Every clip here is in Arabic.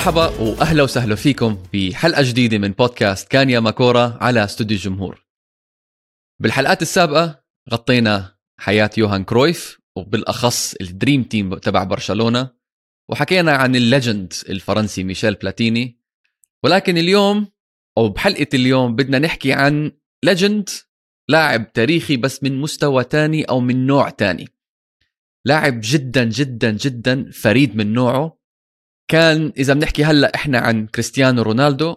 مرحبا وأهلا وسهلا فيكم بحلقه جديدة من بودكاست كان يا ما كورة على استوديو الجمهور. بالحلقات السابقة غطينا حياة يوهان كرويف وبالأخص ال dream team تبع برشلونة وحكينا عن ال legend الفرنسي ميشيل بلاتيني. ولكن اليوم أو بحلقة اليوم بدنا نحكي عن legend لاعب تاريخي بس من مستوى تاني أو من نوع تاني. لاعب جدا جدا جدا فريد من نوعه. كان إذا بنحكي هلأ إحنا عن كريستيانو رونالدو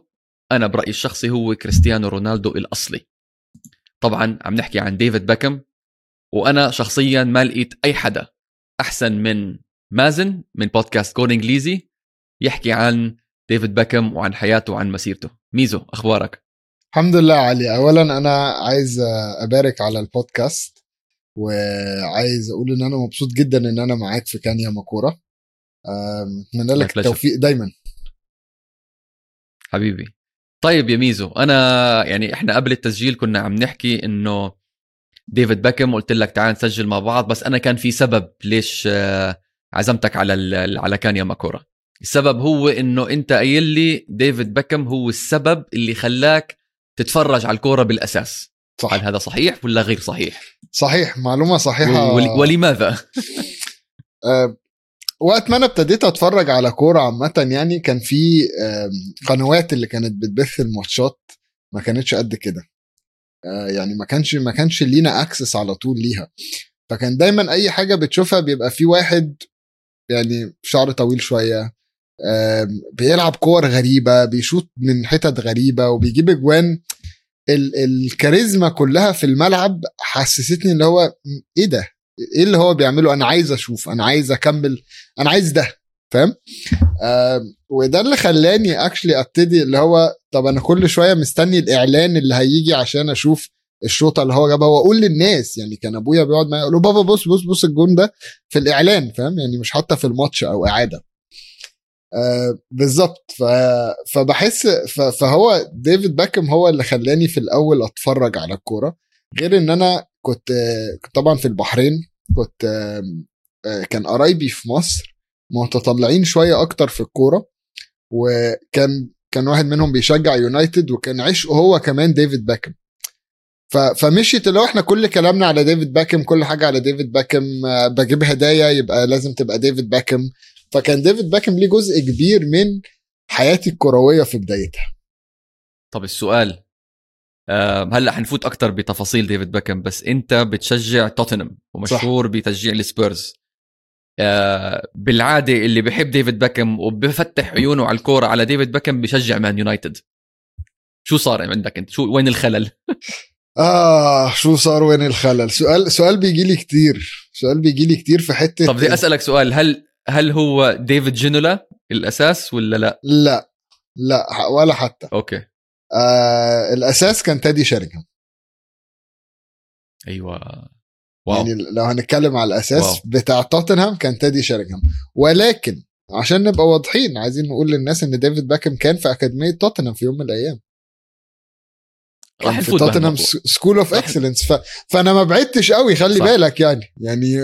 أنا برأيي الشخصي هو كريستيانو رونالدو الأصلي. طبعا عم نحكي عن ديفيد بيكهام وأنا شخصيا ما لقيت أي حدا أحسن من مازن من بودكاست كون إنجليزي يحكي عن ديفيد بيكهام وعن حياته وعن مسيرته. ميزو أخبارك؟ الحمد لله علي. اولا أنا عايز أبارك على البودكاست وعايز أقول إن أنا مبسوط جدا إن أنا معاك في كان يا ما كورة اتمنى لك التوفيق دايما. حبيبي. طيب يا ميزو أنا يعني إحنا قبل التسجيل كنا عم نحكي إنه ديفيد بيكهام قلت لك تعال نسجل مع بعض بس أنا كان في سبب ليش آه، عزمتك على على كان يا ما كورة. السبب هو إنه أنت قايل لي ديفيد بيكهام هو السبب اللي خلاك تتفرج على الكورة بالأساس. صح. هل هذا صحيح ولا غير صحيح؟ صحيح معلومة صحيحة. ولماذا؟ أه وقت ما أنا ابتديت أتفرج على كورة عامة يعني كان في قنوات اللي كانت بتبث الماتشات ما كانتش قد كده. آه، يعني ما كانش ما كانش لينا اكسس على طول ليها. فكان دايما أي حاجة بتشوفها بيبقى في واحد يعني شعر طويل شوية بيلعب كور غريبة بيشوط من حتت غريبة وبيجيب أجوان الكاريزما كلها في الملعب حسستني اللي هو إيه ده؟ إيه اللي هو بيعمله أنا عايز أشوف أنا عايز أكمل أنا عايز ده فاهم آه وده اللي خلاني اكشلي أبتدي اللي هو طب أنا كل شوية مستني الإعلان اللي هيجي عشان أشوف الشوطة اللي هو جابها وأقول للناس يعني كان أبويا بيقعد معايا يقول له بابا بص بص بص الجون ده في الإعلان فاهم يعني مش حتى في الماتش أو إعادة آه بالظبط. فبحس. فهو ديفيد باكم هو اللي خلاني في الأول أتفرج على الكورة غير إن أنا كنت طبعا في البحرين كنت آه، كان قرايبي في مصر متطلعين شوية أكتر في الكورة وكان كان واحد منهم بيشجع يونايتد وكان عشقه هو كمان ديفيد باكم. فمشيت اللي هو إحنا كل كلامنا على ديفيد بيكهام كل حاجة على ديفيد بيكهام آه، بجيب هدايا يبقى لازم تبقى ديفيد بيكهام. فكان ديفيد بيكهام ليه جزء كبير من حياتي الكروية في بدايتها. طب السؤال هلأ حنفوت أكثر بتفاصيل ديفيد بيكهام بس أنت بتشجع توتنهام ومشهور صح. بتشجيع السبيرز. آه بالعادة اللي بحب ديفيد بيكهام وبفتح عيونه على الكورة على ديفيد بيكهام بشجع مان يونايتد. شو صار عندك أنت؟ شو وين الخلل؟ آه شو صار وين الخلل؟ سؤال سؤال بيجي لي كثير سؤال بيجي لي كثير في حتة طب بدي أسألك سؤال هل هل هو ديفيد جينولا الأساس ولا لا؟ لا لا ولا حتى. أوكي. آه الأساس كان تيدي شيرينغهام أيوه. wow. يعني لو هنتكلم على الأساس wow. بتاع توتنهام كان تيدي شيرينغهام ولكن عشان نبقى واضحين عايزين نقول للناس إن ديفيد بيكهام كان في أكاديمية توتنهام في يوم من الأيام. راح في توتنهام school of excellence فأنا ما بعدتش قوي خلي صح. بالك يعني. يعني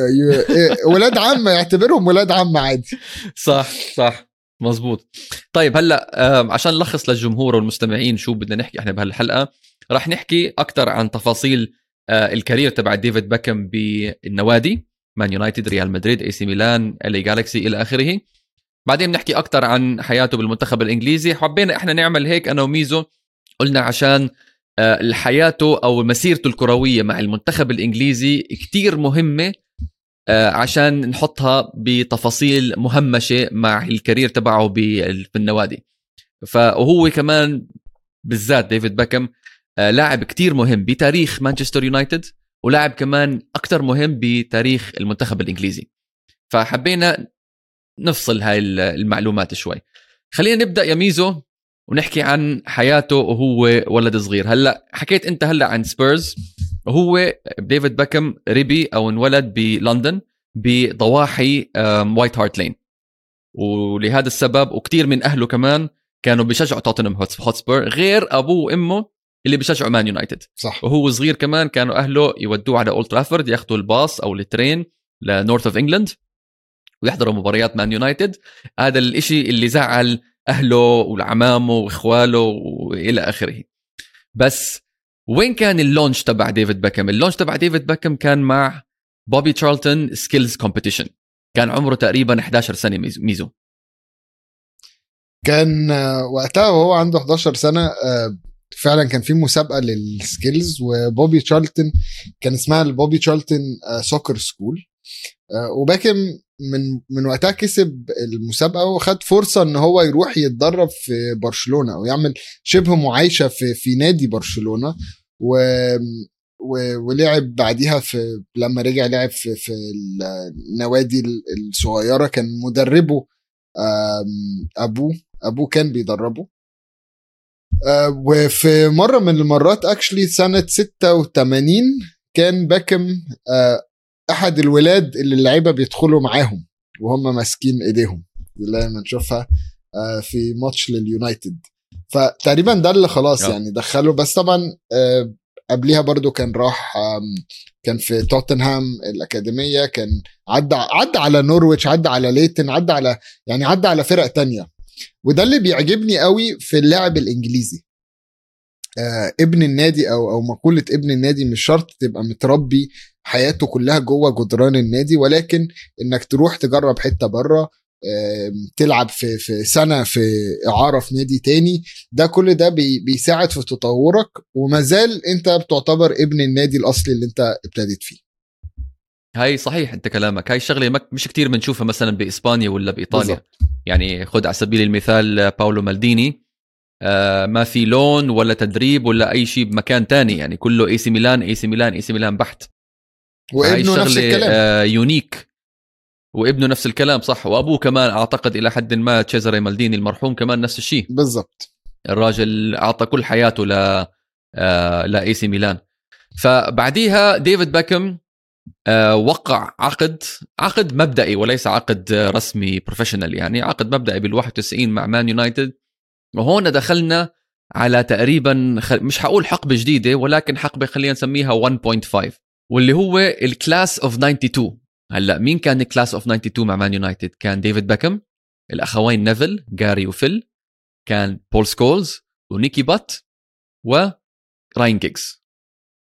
ولاد عم يعتبرهم ولاد عم عادي. صح صح. مزبوط طيب هلأ عشان نلخص للجمهور والمستمعين شو بدنا نحكي إحنا بهالحلقة راح نحكي أكثر عن تفاصيل آه، ال career تبع ديفيد بيكهام بالنوادي مان يونايتد ريال مدريد إي سي ميلان إل إيه جالكسي إلى آخره. بعدين بنحكي أكثر عن حياته بالمنتخب الإنجليزي. حبينا إحنا نعمل هيك أنا وميزو قلنا عشان آه، حياته أو مسيرته الكروية مع المنتخب الإنجليزي كتير مهمة عشان نحطها بتفاصيل مهمة مش مع ال career تبعه في النوادي. فهو كمان بالذات ديفيد بيكهام آه، لاعب كتير مهم بتاريخ مانشستر يونايتد ولاعب كمان أكثر مهم بتاريخ المنتخب الإنجليزي. فحبينا نفصل هاي المعلومات شوي. خلينا نبدأ يا ميزو ونحكي عن حياته وهو ولد صغير. هلأ حكيت أنت هلأ عن سبيرز هو ديفيد بيكهام ربي أو انولد بلندن بضواحي وايت هارت لين. ولهذا السبب وكثير من أهله كمان كانوا بيشجعوا توتنهام هوتسبير غير أبوه وأمه اللي بيشجعوا مان يونايتد. صح. وهو صغير كمان كانوا أهله يودوه على أولد ترافورد ياخذوا الباص أو ال train ل north of England ويحضروا مباريات مان يونايتد. هذا الإشي اللي زعل أهله وعمامه وإخواله وإلى آخره. بس وين كان ال launch تبع ديفيد بيكهام؟ ال launch تبع ديفيد بيكهام كان مع بوبي تشارلتون skills competition. كان عمره تقريبا 11 سنة ميزو كان آه، وقتها وهو عنده 11 سنة آه، فعلا كان في مسابقة لل skills وبوبي تشارلتون كان اسمها البوبي تشارلتون soccer school وبيكهام من من وقتها كسب المسابقة وخد فرصة إن هو يروح يتدرب في برشلونة أو يعمل شبه معايشة في في نادي برشلونة. و ولعب بعديها في لما رجع لعب في في النوادي الصغيرة كان مدربه أبوه أبوه كان بيدربه. آه، وفي مرة من المرات actually سنة 86 كان بيكهام آه، أحد الولاد اللي اللعيبة بيدخلوا معاهم وهم ماسكين إيديهم. اللي ما نشوفها آه، في ماتش لليونايتد. فتقريبا ده اللي خلاص يعني دخله. بس طبعا قبليها برضو كان راح كان في توتنهام الأكاديمية كان عدى عدى على نورويتش عدى على ليتون عدى على يعني عدى على فرق تانية. وده اللي بيعجبني قوي في اللعب الإنجليزي. آه ابن النادي أو أو مقولة ابن النادي مش شرط تبقى متربي حياته كلها جوه جدران النادي ولكن إنك تروح تجرب حتة بره تلعب في في سنة في إعارة في نادي تاني. ده كل ده بي بيساعد في تطورك وما زال أنت بتعتبر ابن النادي الأصلي اللي أنت ابتديت فيه. هاي صحيح أنت كلامك. هاي شغله مش كتير بنشوفها مثلا بإسبانيا ولا بإيطاليا. بالزبط. يعني خد على سبيل المثال باولو مالديني. آه ما في loan ولا تدريب ولا أي شيء بمكان تاني. يعني كله إي سي ميلان إي سي ميلان إي سي ميلان بحت. وابنه نفس الكلام. آه unique وابنه نفس الكلام صح؟ وأبوه كمان أعتقد إلى حد ما تشيزاري مالديني المرحوم كمان نفس الشيء. بالضبط. الراجل أعطى كل حياته ل آه لاي سي ميلان. فبعديها ديفيد بيكهام آه وقع عقد عقد مبدئي وليس عقد رسمي professional يعني عقد مبدئي بال 91 مع مان يونايتد. وهون دخلنا على تقريبا مش حقول حقبة جديدة ولكن حقبة خلينا نسميها 1.5 واللي هو ال class of 92 هلأ مين كان class of 92 مع مان يونايتد كان ديفيد بيكهام الأخوين نيفل جاري وفيل كان بول سكولز ونيكي بات وراين جيجز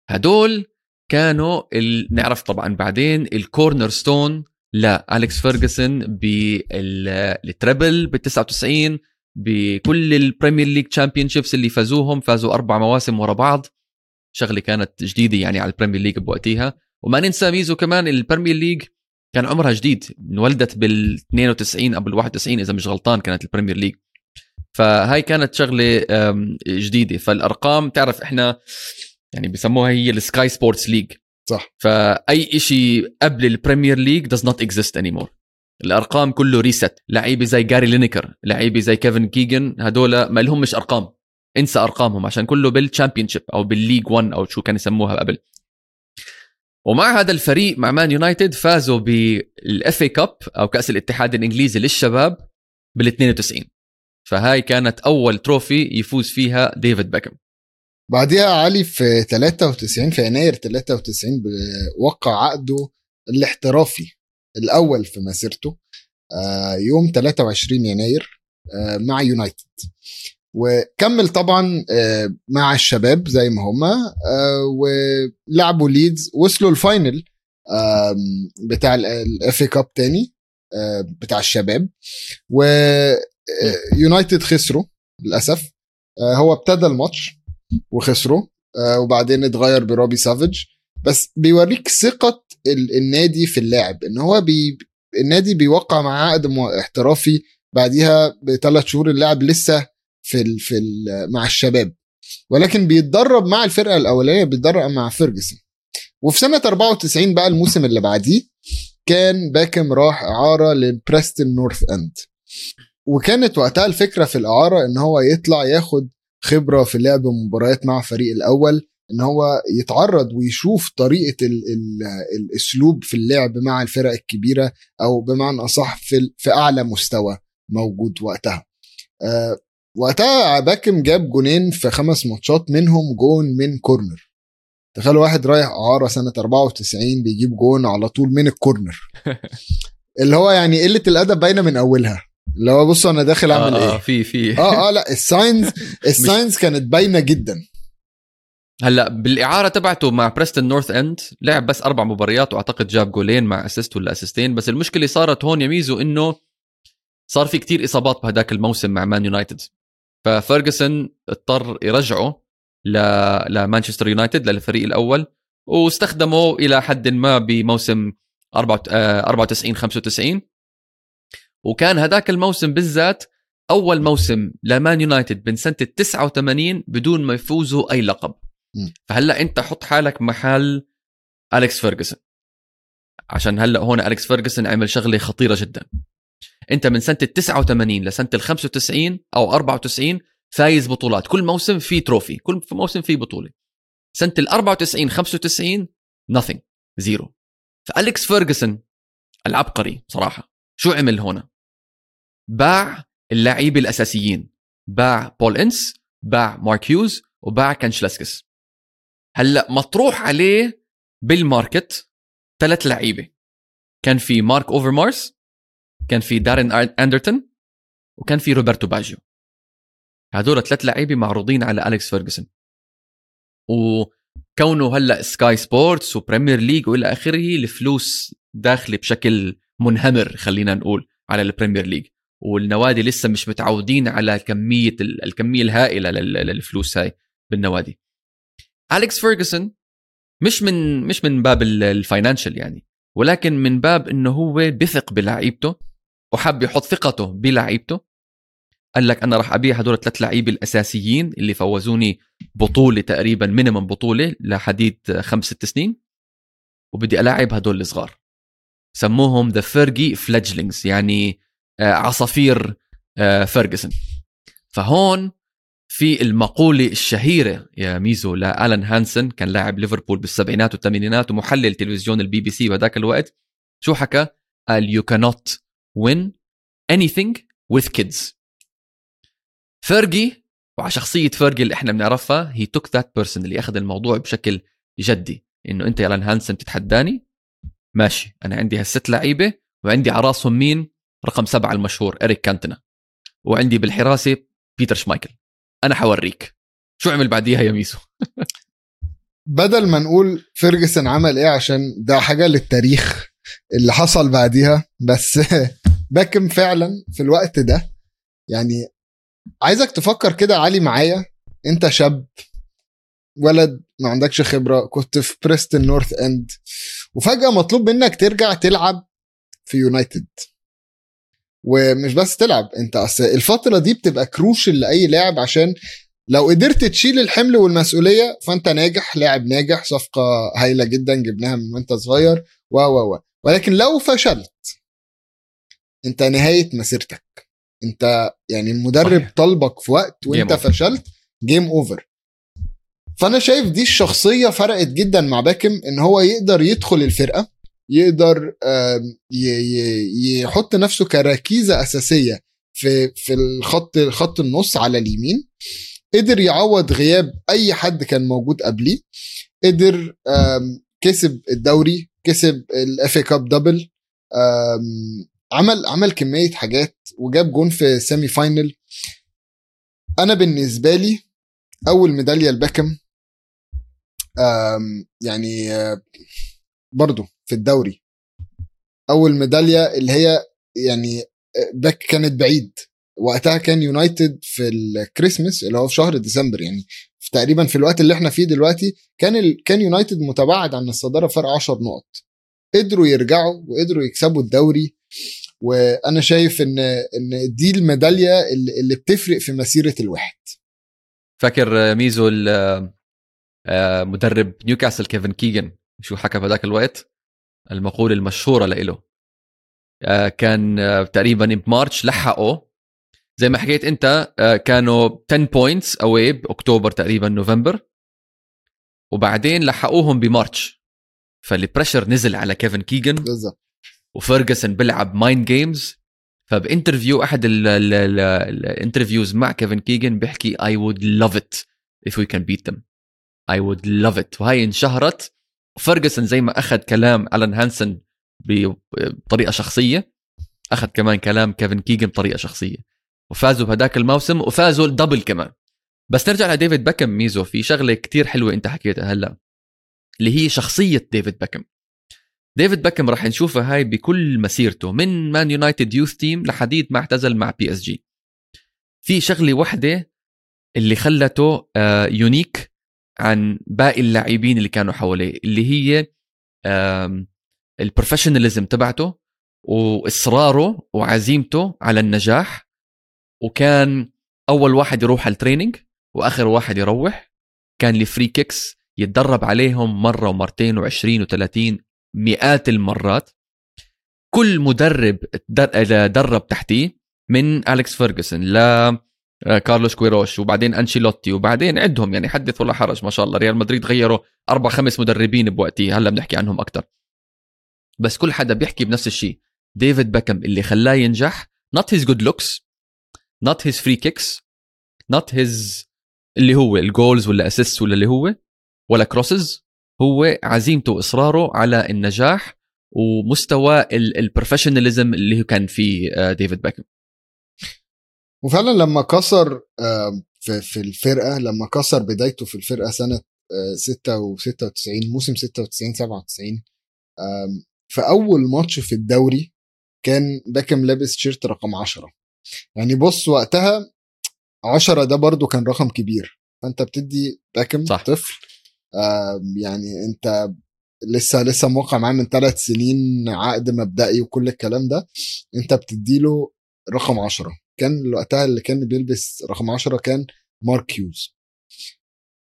هدول كانوا ال... نعرف طبعا بعدين ال cornerstone لالكس فيرجسون بال treble بال 99 بكل البريمير ليج championships اللي فازوهم فازوا أربع مواسم ورا بعض. شغلة كانت جديدة يعني على البريمير ليج بوقتها وما ننسى ميزو كمان البريمير ليج كان عمرها جديد انولدت بال 92 أو بال 91 إذا مش غلطان كانت البريمير ليج فهاي كانت شغلة جديدة. فالأرقام تعرف إحنا يعني بسموها هي السكاي سبورتس league صح. فأي شيء قبل البريمير ليج does not exist anymore. الأرقام كله reset لعيبة زي جاري لينيكر لعيبة زي كيفن كيجان هدول ما لهمش أرقام. انسى أرقامهم عشان كله بالتشامبيون شيب أو بالليج 1 أو شو كان يسموها قبل. ومع هذا الفريق مع مان يونايتد فازوا بال FA Cup أو كأس الاتحاد الإنجليزي للشباب بال 92 فهاي كانت أول trophy يفوز فيها ديفيد بيكهام بعديها علي في 93 في يناير 93 وقع عقده الاحترافي الأول في مسيرته آه، يوم 23 يناير آه، مع يونايتد. وكمل طبعا آه، مع الشباب زي ما هما ولعبوا ليدز وصلوا ال final بتاع ال FA Cup تاني بتاع الشباب. ويونايتد خسروا للأسف. هو ابتدى الماتش وخسروا وبعدين اتغير بروبي سافيج. بس بيوريك ثقة النادي في اللاعب إن هو بي النادي بيوقع مع عقد احترافي بعديها بثلاث شهور اللاعب لسه في ال في ال مع الشباب. ولكن بيتدرب مع الفرقة الأولانية بيتدرب مع فيرجسون. وفي سنة 94 بقى الموسم اللي بعديه كان باكم راح إعارة لبريستون نورث إند. وكانت وقتها الفكرة في الإعارة إن هو يطلع ياخد خبرة في لعب مباريات مع فريق الأول إن هو يتعرض ويشوف طريقة ال ال الأسلوب في اللعب مع الفرق الكبيرة أو بمعنى أصح في, في أعلى مستوى موجود وقتها. أه وقتها باكم جاب جونين في خمس ماتشات منهم جون من corner. تخيل واحد رايح أعارة سنة 94 بيجيب جون على طول من ال corner. اللي هو يعني قلة الأدب باينة من أولها. اللي هو بصوا أنا داخل أعمل آه إيه؟ آه في في. آه آه لأ ال signs ال signs كانت باينة جدا. هلأ بالإعارة تبعته مع بريستون نورث اند لعب بس أربع مباريات وأعتقد جاب جولين مع assist ولا اسيستين بس المشكلة صارت هون يا ميزو إنه صار في كتير إصابات بهداك الموسم مع مان يونايتد ففيرجسون اضطر يرجعه ل... لمانشستر يونايتد للفريق الأول واستخدمه إلى حد ما بموسم 94 95 وكان هذاك الموسم بالذات أول موسم لمان يونايتد من سنة ال 89 بدون ما يفوزوا أي لقب. فهلأ أنت حط حالك محل أليكس فيرجسون. عشان هلأ هون أليكس فيرجسون عمل شغلة خطيرة جدا. انت من سنة ال 89 لسنة ال 95 أو 94 فايز بطولات. كل موسم في trophy كل موسم في بطولة. سنة ال 94 95 nothing. zero فأليكس فيرجسون العبقري صراحة شو عمل هون؟ باع اللعيبه الأساسيين. باع بول إنس باع مارك هيوز وباع كانشلسكس. هلأ مطروح عليه بال market ثلاث لعيبة. كان في مارك اوفر مارس كان في دارين أندرتون وكان في روبرتو باجيو. هدول ثلاث لعيبه معروضين على أليكس فيرجسون وكونه هلأ سكاي سبورتس وبريمير ليج وإلى آخره الفلوس داخلة بشكل منهمر خلينا نقول على البريمير ليج والنوادي لسه مش متعودين على كمية الكمية الهائلة للفلوس هاي بالنوادي. أليكس فيرجسون مش من مش من باب ال financial يعني ولكن من باب إنه هو بثق بلعيبته وحب يحط ثقته بلعيبته. قال لك أنا راح أبيع هدول الثلاث لعيبة الأساسيين اللي فوزوني بطولة تقريبا minimum بطولة لحديد خمس ست سنين. وبدي ألاعب هدول الصغار. سموهم the Fergie fledglings يعني عصافير فيرجسون فهون في المقولة الشهيرة يا ميزو لألان هانسن كان لاعب ليفربول بالسبعينات والثمانينات ومحلل تلفزيون البي بي سي بهذاك الوقت. شو حكى؟ قال you cannot win anything with kids. فيرجي وعلى شخصية فيرجي اللي إحنا بنعرفها هي took that personally أخذ الموضوع بشكل جدي. إنه أنت يا ألان هانسن تتحداني؟ ماشي أنا عندي هالست لعيبة وعندي على راسهم مين؟ رقم سبعة المشهور إريك كانتنا. وعندي بالحراسة بيتر شمايكل. أنا حوريك. شو عمل بعديها يا ميزو؟ بدل ما نقول فيرجسون عمل إيه عشان ده حاجة للتاريخ. اللي حصل بعديها بس باكم فعلا في الوقت ده. يعني عايزك تفكر كده علي معايا. انت شاب ولد ما عندكش خبرة كنت في بريستون نورث اند وفجأة مطلوب منك ترجع تلعب في يونايتد ومش بس تلعب انت أصل الفترة دي بتبقى crucial لأي لاعب عشان لو قدرت تشيل الحمل والمسؤولية فأنت ناجح لاعب ناجح صفقة هايلة جدا جبناها من وأنت صغير. و و و ولكن لو فشلت أنت نهاية مسيرتك. أنت يعني المدرب صحيح. طلبك في وقت وأنت Game over. فشلت game over فأنا شايف دي الشخصية فرقت جدا مع باكم إن هو يقدر يدخل الفرقة يقدر يحط نفسه كركيزة أساسية في في الخط خط النص على اليمين. قدر يعوض غياب أي حد كان موجود قبليه. قدر كسب الدوري. كسب ال FA Cup double عمل عمل كمية حاجات وجاب جون في semi final أنا بالنسبة لي أول ميدالية لباكم آم، يعني آه، برضو في الدوري. أول ميدالية اللي هي يعني آه، باك كانت بعيد. وقتها كان يونايتد في الكريسماس اللي هو في شهر ديسمبر يعني. في تقريبا في الوقت اللي إحنا فيه دلوقتي كان ال... كان يونايتد متباعد عن الصدارة فرق 10 نقط. قدروا يرجعوا وقدروا يكسبوا الدوري وأنا شايف إن إن دي الميدالية اللي, اللي بتفرق في مسيرة الواحد. فاكر آه، ميزو آه، آه، مدرب نيوكاسل كيفن كيجن؟ شو حكى بهذاك الوقت؟ المقولة المشهورة لإله. كان تقريبا ب March لحقوا زي ما حكيت انت آه، كانوا 10 points away بأكتوبر تقريبا نوفمبر وبعدين لحقوهم ب March. فال pressure نزل على كيفن كيجن بالظبط. وفيرجسون بيلعب mind games فب interview أحد ال- ال- ال- ال interviews مع كيفن كيجن بيحكي I would love it if we can beat them. I would love it. وهي انشهرت. فيرجسون زي ما أخذ كلام ألان هانسن بطريقة شخصية أخذ كمان كلام كيفن كيجن بطريقة شخصية. وفازوا بهداك الموسم وفازوا ال double كمان. بس نرجع لديفيد باكم ميزو في شغلة كتير حلوة أنت حكيتها هلأ اللي هي شخصية ديفيد بيكهام ديفيد بيكهام راح نشوفها هاي بكل مسيرته من مان يونايتد youth team لحديت ما اعتزل مع بي اس جي في شغلة واحدة اللي خلته unique آه، عن باقي اللاعبين اللي كانوا حواليه اللي هي ال professionalism تبعته وإصراره وعزيمته على النجاح وكان أول واحد يروح على ال training وآخر واحد يروح كان ال free kicks يتدرب عليهم مرة ومرتين و20 و30 مئات المرات. كل مدرب درب تحتيه من اليكس فيرجسون ل آه، كارلوس كويروش وبعدين انشيلوتي وبعدين عدهم يعني حدث ولا حرج ما شاء الله. ريال مدريد غيروا أربع خمس مدربين بوقتي هلا بنحكي عنهم أكثر بس كل حدا بيحكي بنفس الشيء. ديفيد بيكهام اللي خلاه ينجح not his good looks not his free kicks. Not his اللي هو ال goals ولا assist ولا اللي هو ولا crosses هو عزيمته وإصراره على النجاح ومستوى ال professionalism اللي كان فيه آه، ديفيد بيكهام. وفعلا لما كسر في الفرقة لما كسر بدايته في الفرقة سنة 6 و96 موسم 96 97 في أول ماتش في الدوري كان باكم لابس تيشيرت رقم 10 يعني بص وقتها 10 ده برضو كان رقم كبير. فأنت بتدي باكم صح. طفل يعني أنت لسه لسه موقع معاه من ثلاث سنين عقد مبدئي وكل الكلام ده أنت بتديله رقم 10 كان وقتها اللي كان بيلبس رقم 10 كان مارك هيوز.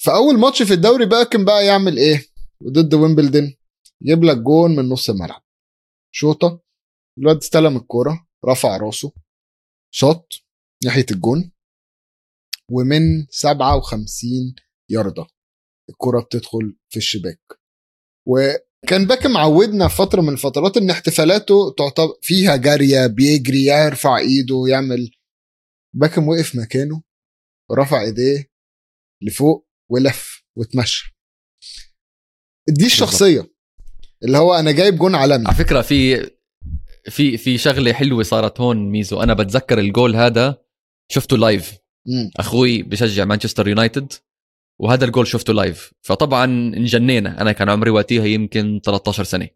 فاول ماتش في الدوري بقى كان بقى يعمل إيه؟ ضد ويمبلدن. يجيب لك جون من نص الملعب. شوطة الواد استلم الكورة رفع راسه. شاط ناحية الجون ومن 57 ياردة. الكرة بتدخل في الشباك. وكان بيكهام معودنا في فترة من الفترات إن احتفالاته تعتبر فيها جارية بيجري يرفع إيده يعمل. بيكهام وقف مكانه ورفع إيديه لفوق ولف واتمشى. دي الشخصية اللي هو أنا جايب جون عالمي. على فكرة في في في شغلة حلوة صارت هون ميزو. أنا بتذكر الجول هذا شفته live مم. أخوي بشجع مانشستر يونايتد وهذا الجول شفته live فطبعا انجنينا. أنا كان عمري وقتها يمكن 13 سنة.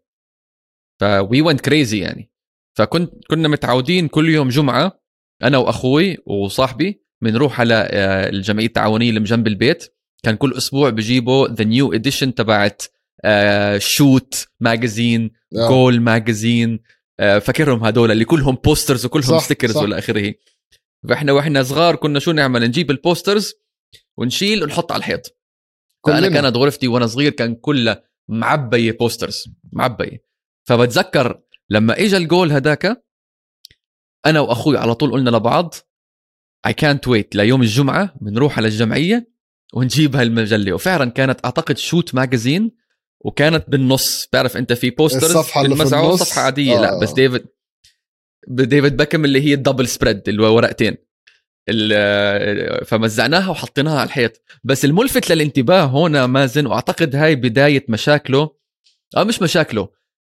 ف we went crazy يعني. فكنت كنا متعودين كل يوم جمعة أنا وأخوي وصاحبي بنروح على آه، الجمعية التعاونية اللي جنب البيت. كان كل أسبوع بجيبوا the new edition تبعت Shoot magazine Goal magazine فاكرهم هدول اللي كلهم posters وكلهم stickers والى اخره فإحنا وإحنا صغار كنا شو نعمل؟ نجيب ال posters ونشيل ونحط على الحيط. فأنا كانت غرفتي وأنا صغير كان كلها معبية posters معبية. فبتذكر لما اجى الجول هداك أنا وأخوي على طول قلنا لبعض اي كانت ويت ليوم الجمعة بنروح على الجمعية ونجيب هالمجلة. وفعلا كانت أعتقد Shoot magazine وكانت بالنص بتعرف أنت في posters الصفحة اللي في النص؟ صفحة عادية آه. لا بس ديفيد ديفيد بيكهام اللي هي ال double spread اللي هو ورقتين. فمزعناها وحطيناها على الحيط. بس الملفت للانتباه هنا مازن وأعتقد هاي بداية مشاكله. أو مش مشاكله.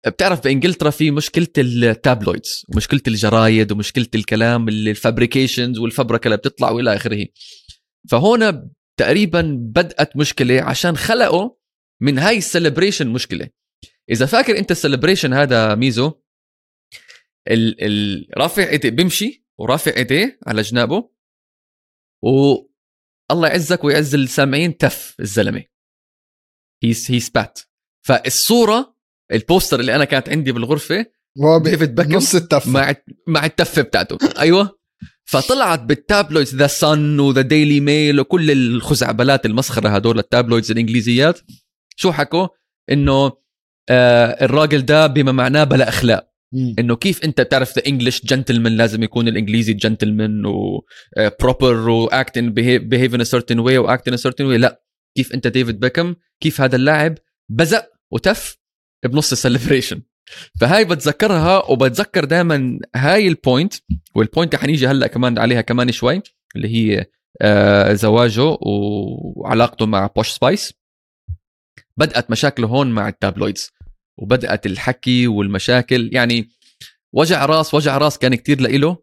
بتعرف بإنجلترا في مشكلة ال tabloids ومشكله الجرايد ومشكلة الكلام ال fabrications والفبركة اللي بتطلع وإلى آخره. فهنا تقريبا بدأت مشكلة عشان خلقوا من هاي ال celebration مشكلة. إذا فاكر أنت ال celebration هذا ميزو؟ ال ال رافع إيديه بيمشي ورافع إيديه على جنابه والله يعزك ويعز السامعين تف الزلمة. he's he spat فالصورة ال poster اللي أنا كانت عندي بالغرفة هو ديفيد بيكهام نص التف. مع مع التفه بتاعته. أيوه. فطلعت بال tabloids The Sun و The Daily Mail وكل الخزعبلات المسخرة هدول ال tabloids الإنجليزيات. شو حكوا؟ إنه آه الراجل ده بما معناه بلا أخلاق. إنه كيف أنت بتعرف the English gentleman لازم يكون الإنجليزي gentleman و proper و act and behave in certain way و act in certain way لا. كيف أنت ديفيد بيكهام كيف هذا اللاعب بزق وتف بنص ال celebration فهاي بتذكرها وبتذكر دائما هاي ال point وال point حنيجي هلأ كمان عليها كمان شوي اللي هي آه زواجه وعلاقته مع Posh Spice بدأت مشاكله هون مع ال tabloids وبدأت الحكي والمشاكل يعني وجع راس وجع راس كان كتير لإله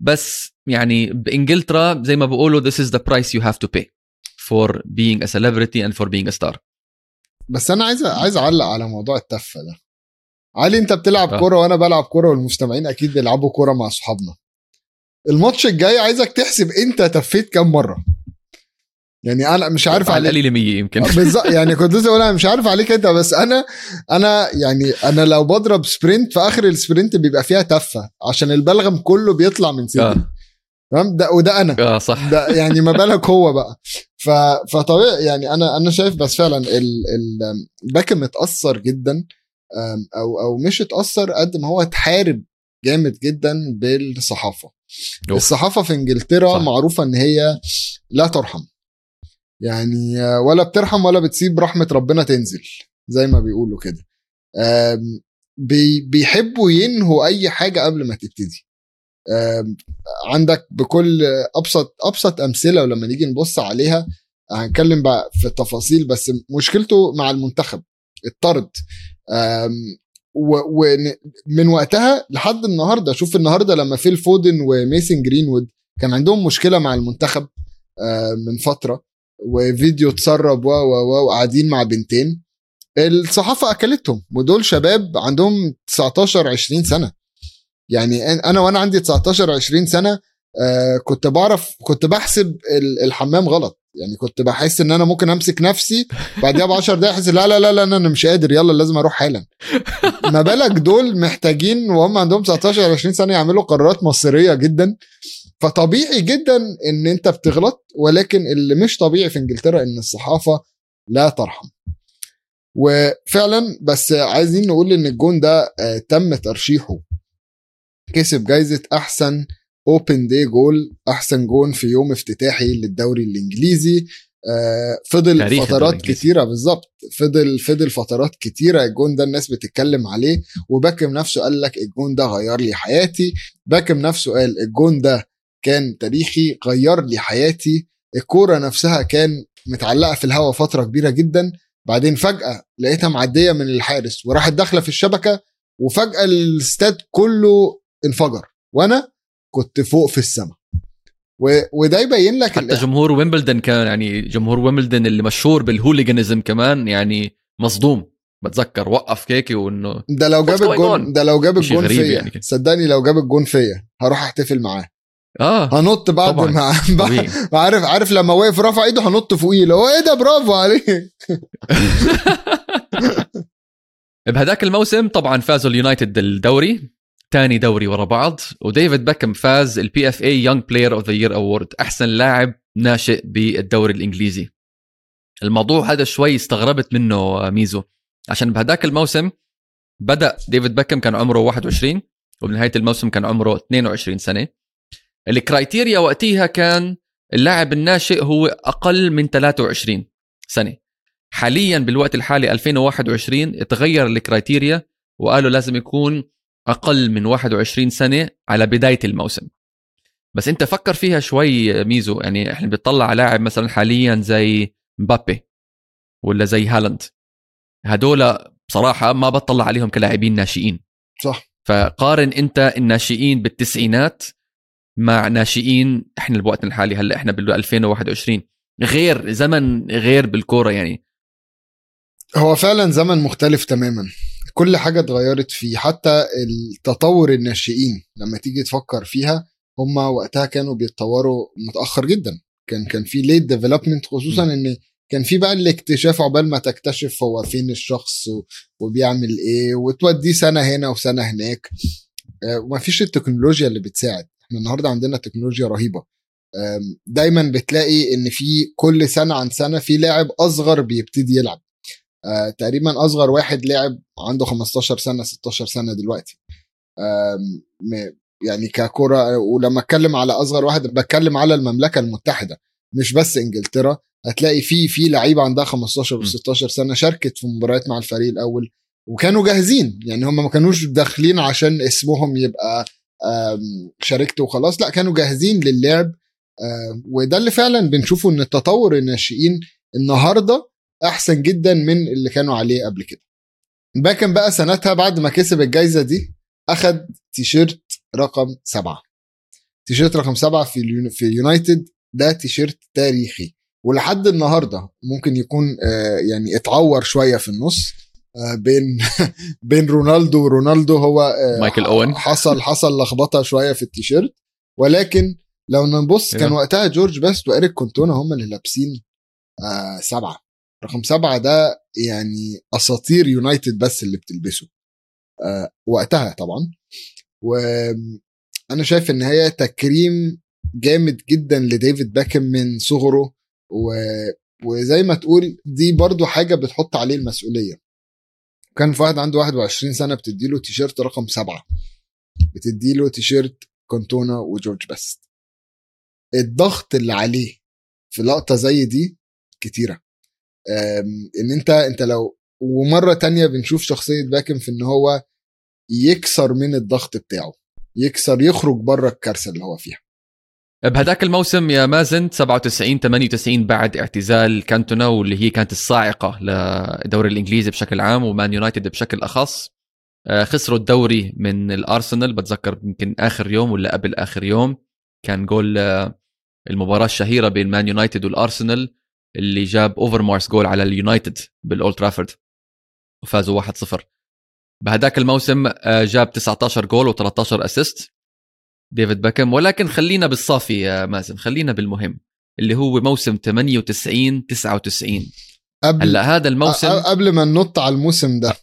بس يعني بإنجلترا زي ما بقولوا this is the price you have to pay for being a celebrity and for being a star. بس أنا عايز عايز أعلق على موضوع التفة ده. علي أنت بتلعب آه. كورة وأنا بلعب كورة والمستمعين أكيد بيلعبوا كورة مع أصحابنا. الماتش الجاي عايزك تحسب أنت تفيت كام مرة. يعني أنا مش عارف على عليك. القليله 100 يمكن. بالظبط. يعني كنت لسه بقول مش عارف عليك أنت بس أنا أنا يعني أنا لو بضرب sprint في آخر ال sprint بيبقى فيها تفة عشان البلغم كله بيطلع من صدري. آه. تمام؟ ده وده أنا. آه صح. ده يعني ما بالك هو بقى. ف فطبيعي يعني أنا أنا شايف بس فعلا ال ال باكم اتاثر جدا أو أو مش اتأثر قد ما هو اتحارب جامد جدا بالصحافة. أوف. الصحافة في إنجلترا. صح. معروفة إن هي لا ترحم. يعني آه، ولا بترحم ولا بتسيب رحمة ربنا تنزل زي ما بيقولوا كده. بيحبوا ينهوا أي حاجة قبل ما تبتدي. عندك بكل أبسط أبسط أمثلة ولما نيجي نبص عليها هنتكلم بقى في التفاصيل بس مشكلته مع المنتخب الطرد. ومن وقتها لحد النهارده شوف النهارده لما فيل فودن وميسن جرينوود كان عندهم مشكلة مع المنتخب من فترة. وفيديو اتسرب و و وقاعدين مع بنتين. الصحافة أكلتهم ودول شباب عندهم 19 20 سنة. يعني أنا وأنا عندي 19 20 سنة آه كنت بعرف كنت بحسب ال- الحمام غلط. يعني كنت بحس إن أنا ممكن أمسك نفسي بعدها ب 10 دقايق أحس لا لا لا لا أنا مش قادر يلا لازم أروح حالا. ما بالك دول محتاجين وهم عندهم 19 20 سنة يعملوا قرارات مصيرية جدا. فطبيعي جدا إن أنت بتغلط ولكن اللي مش طبيعي في إنجلترا إن الصحافة لا ترحم. وفعلا بس عايزين نقول إن الجون ده آه، تم ترشيحه. كسب جايزة أحسن opening day goal أحسن جون في يوم افتتاحي للدوري الإنجليزي. آه، فضل فترات. كتيرة بالظبط. فضل فضل فترات كتيرة الجون ده الناس بتتكلم عليه. وباكم نفسه قال لك الجون ده غير لي حياتي. باكم نفسه قال الجون ده كان تاريخي غير لي حياتي. الكورة نفسها كان متعلقة في الهواء فترة كبيرة جدا. بعدين فجأة لقيتها معدية من الحارس وراحت داخلة في الشبكة وفجأة الاستاد كله انفجر وأنا كنت فوق في السماء. و... وده يبين لك حتى جمهور ويمبلدون كان يعني جمهور ويمبلدون اللي مشهور بال hooliganism كمان يعني مصدوم. بتذكر وقف كيكي وإنه ده لو جاب الجون؟ ده لو جاب الجون فيا. يعني. صدقني لو جاب الجون فيا هروح أحتفل معاه. آه هنط بعد طبعاً. ما عارف عارف لما وقف رفع ايده هنط فوقيه اللي هو إيه ده برافو عليك. بهداك الموسم طبعا فازوا اليونايتد الدوري ثاني دوري ورا بعض وديفيد بيكم فاز ال PFA Young Player of the Year award أحسن لاعب ناشئ بالدوري الإنجليزي. الموضوع هذا شوي استغربت منه ميزو. عشان بهداك الموسم بدأ ديفيد بيكم كان عمره 21 وبنهاية الموسم كان عمره 22 سنة. ال criteria وقتها كان اللاعب الناشئ هو أقل من 23 سنة. حاليا بالوقت الحالي 2021 اتغير ال criteria وقالوا لازم يكون أقل من 21 سنة على بداية الموسم. بس أنت فكر فيها شوي ميزو يعني إحنا بنطلع على لاعب مثلا حاليا زي مبابي ولا زي هالاند. هدول بصراحة ما بطلع عليهم كلاعبين ناشئين. صح. فقارن أنت الناشئين بالتسعينات مع ناشئين إحنا بوقتنا الحالي هلأ إحنا بال 2021 غير زمن غير بالكورة يعني. هو فعلا زمن مختلف تماما. كل حاجة اتغيرت فيه. حتى التطور الناشئين لما تيجي تفكر فيها هم وقتها كانوا بيتطوروا متأخر جدا. كان كان في ليت ديفلوبمنت خصوصا م. إن كان في بقى الاكتشاف عقبال ما تكتشف هو فين الشخص وبيعمل إيه وتوديه سنة هنا وسنة هناك. آه، ومفيش التكنولوجيا اللي بتساعد. إحنا النهارده عندنا تكنولوجيا رهيبة. دايما بتلاقي إن في كل سنة عن سنة في لاعب أصغر بيبتدي يلعب. آه، تقريبا أصغر واحد لاعب عنده 15 سنة 16 سنة دلوقتي. يعني ككرة ولما أتكلم على أصغر واحد بتكلم على المملكة المتحدة مش بس إنجلترا. هتلاقي في في لعيبة عندها 15 م. و16 سنة شاركت في مباريات مع الفريق الأول وكانوا جاهزين. يعني هم ما كانوش داخلين عشان اسمهم يبقى شاركت وخلاص. لا كانوا جاهزين للعب. وده اللي فعلا بنشوفه إن التطور الناشئين النهارده أحسن جدا من اللي كانوا عليه قبل كده. باكن بقى سنتها بعد ما كسب الجايزة دي اخذ تيشيرت رقم سبعة. تيشيرت رقم سبعة في في يونايتد ده تيشيرت تاريخي. ولحد النهارده ممكن يكون آه، يعني اتعور شوية في النص. بين بين رونالدو ورونالدو هو آه، مايكل أوين. حصل حصل لخبطة شوية في التيشيرت. ولكن لو نبص كان Yeah. وقتها جورج بيست وإيريك كونتونا هم اللي لابسين آه سبعة. رقم سبعة ده يعني أساطير يونايتد بس اللي بتلبسه. آه وقتها طبعا. وأنا شايف إن هي تكريم جامد جدا لديفيد باكم من صغره. و... وزي ما تقول دي برضو حاجة بتحط عليه المسؤولية. كان في واحد عنده 21 سنة بتديله تيشيرت رقم سبعة. بتديله تيشيرت كونتونا وجورج بيست. الضغط اللي عليه في لقطة زي دي كتيرة. إن أنت أنت لو ومرة تانية بنشوف شخصية باكم في إن هو يكسر من الضغط بتاعه. يكسر يخرج بره الكارثة اللي هو فيها. بهداك الموسم يا مازن 97 98 بعد اعتزال كانتونا واللي هي كانت الصاعقة للدوري الإنجليزي بشكل عام ومان يونايتد بشكل أخص. آه، خسروا الدوري من الأرسنال بتذكر يمكن آخر يوم ولا قبل آخر يوم. كان جول آه، المباراة الشهيرة بين مان يونايتد والأرسنال اللي جاب اوفرمارس جول على اليونايتد بالأولد ترافورد وفازوا 1-0 بهداك الموسم آه، جاب 19 جول و13 assist ديفيد باكم ولكن خلينا بالصافي يا مازن خلينا بالمهم اللي هو موسم 98 99 قبل هلا هذا الموسم قبل ما ننط على الموسم ده.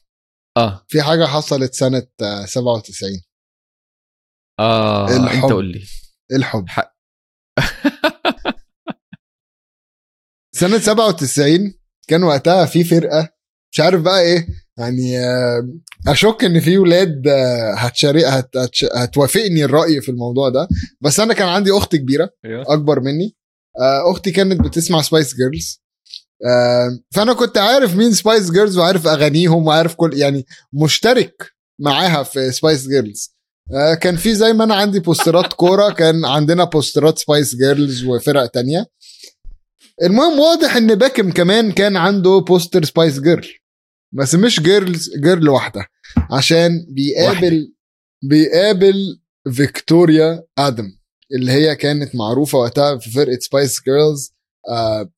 آه. في حاجة حصلت سنة آه، 97 آه الحب. انت قول لي. الحب. ح- سنة 97 كان وقتها في فرقة مش عارف بقى إيه يعني آه، أشك إن في ولاد آه، هتشارك هت هتوافقني الرأي في الموضوع ده. بس أنا كان عندي أخت كبيرة أكبر مني. آه، أختي كانت بتسمع سبايس جيرلز فأنا كنت عارف مين سبايس جيرلز وعارف أغانيهم وعارف كل يعني مشترك معاها في سبايس جيرلز كان في زي ما أنا عندي بوسترات كورة كان عندنا بوسترات سبايس جيرلز وفرق تانية. المهم واضح إن باكم كمان كان عنده بوستر سبايس جيرل بس مش جيرلز جيرل واحدة عشان بيقابل بيقابل فيكتوريا آدم اللي هي كانت معروفة وقتها في فرقة سبايس جيرلز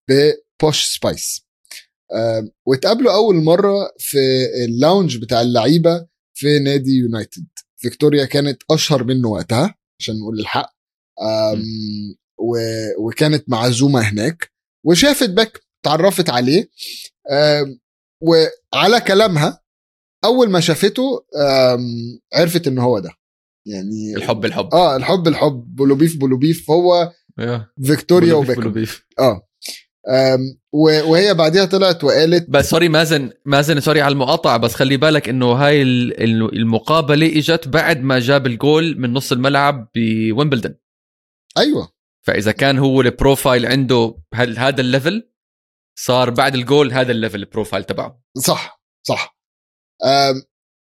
ب Posh Spice آه، واتقابلوا أول مرة في ال lounge بتاع اللعيبة في نادي يونايتد فيكتوريا كانت أشهر منه وقتها عشان نقول الحق. و- وكانت معزومه هناك وشافت باكم تعرفت عليه. وعلى كلامها أول ما شافته عرفت إن هو ده. يعني الحب الحب. آه الحب الحب. بولوبيف بولوبيف هو. فيكتوريا وبيكم. آه. وهي بعديها طلعت وقالت بس sorry مازن مازن sorry على المقاطعة بس خلي بالك إنه هاي ال- ال- المقابلة إجت بعد ما جاب الجول من نص الملعب بويمبلدون أيوه. فإذا كان هو ال profile عنده هال- هذا ال level صار بعد الجول هذا ال level ال profile تبعه. صح صح.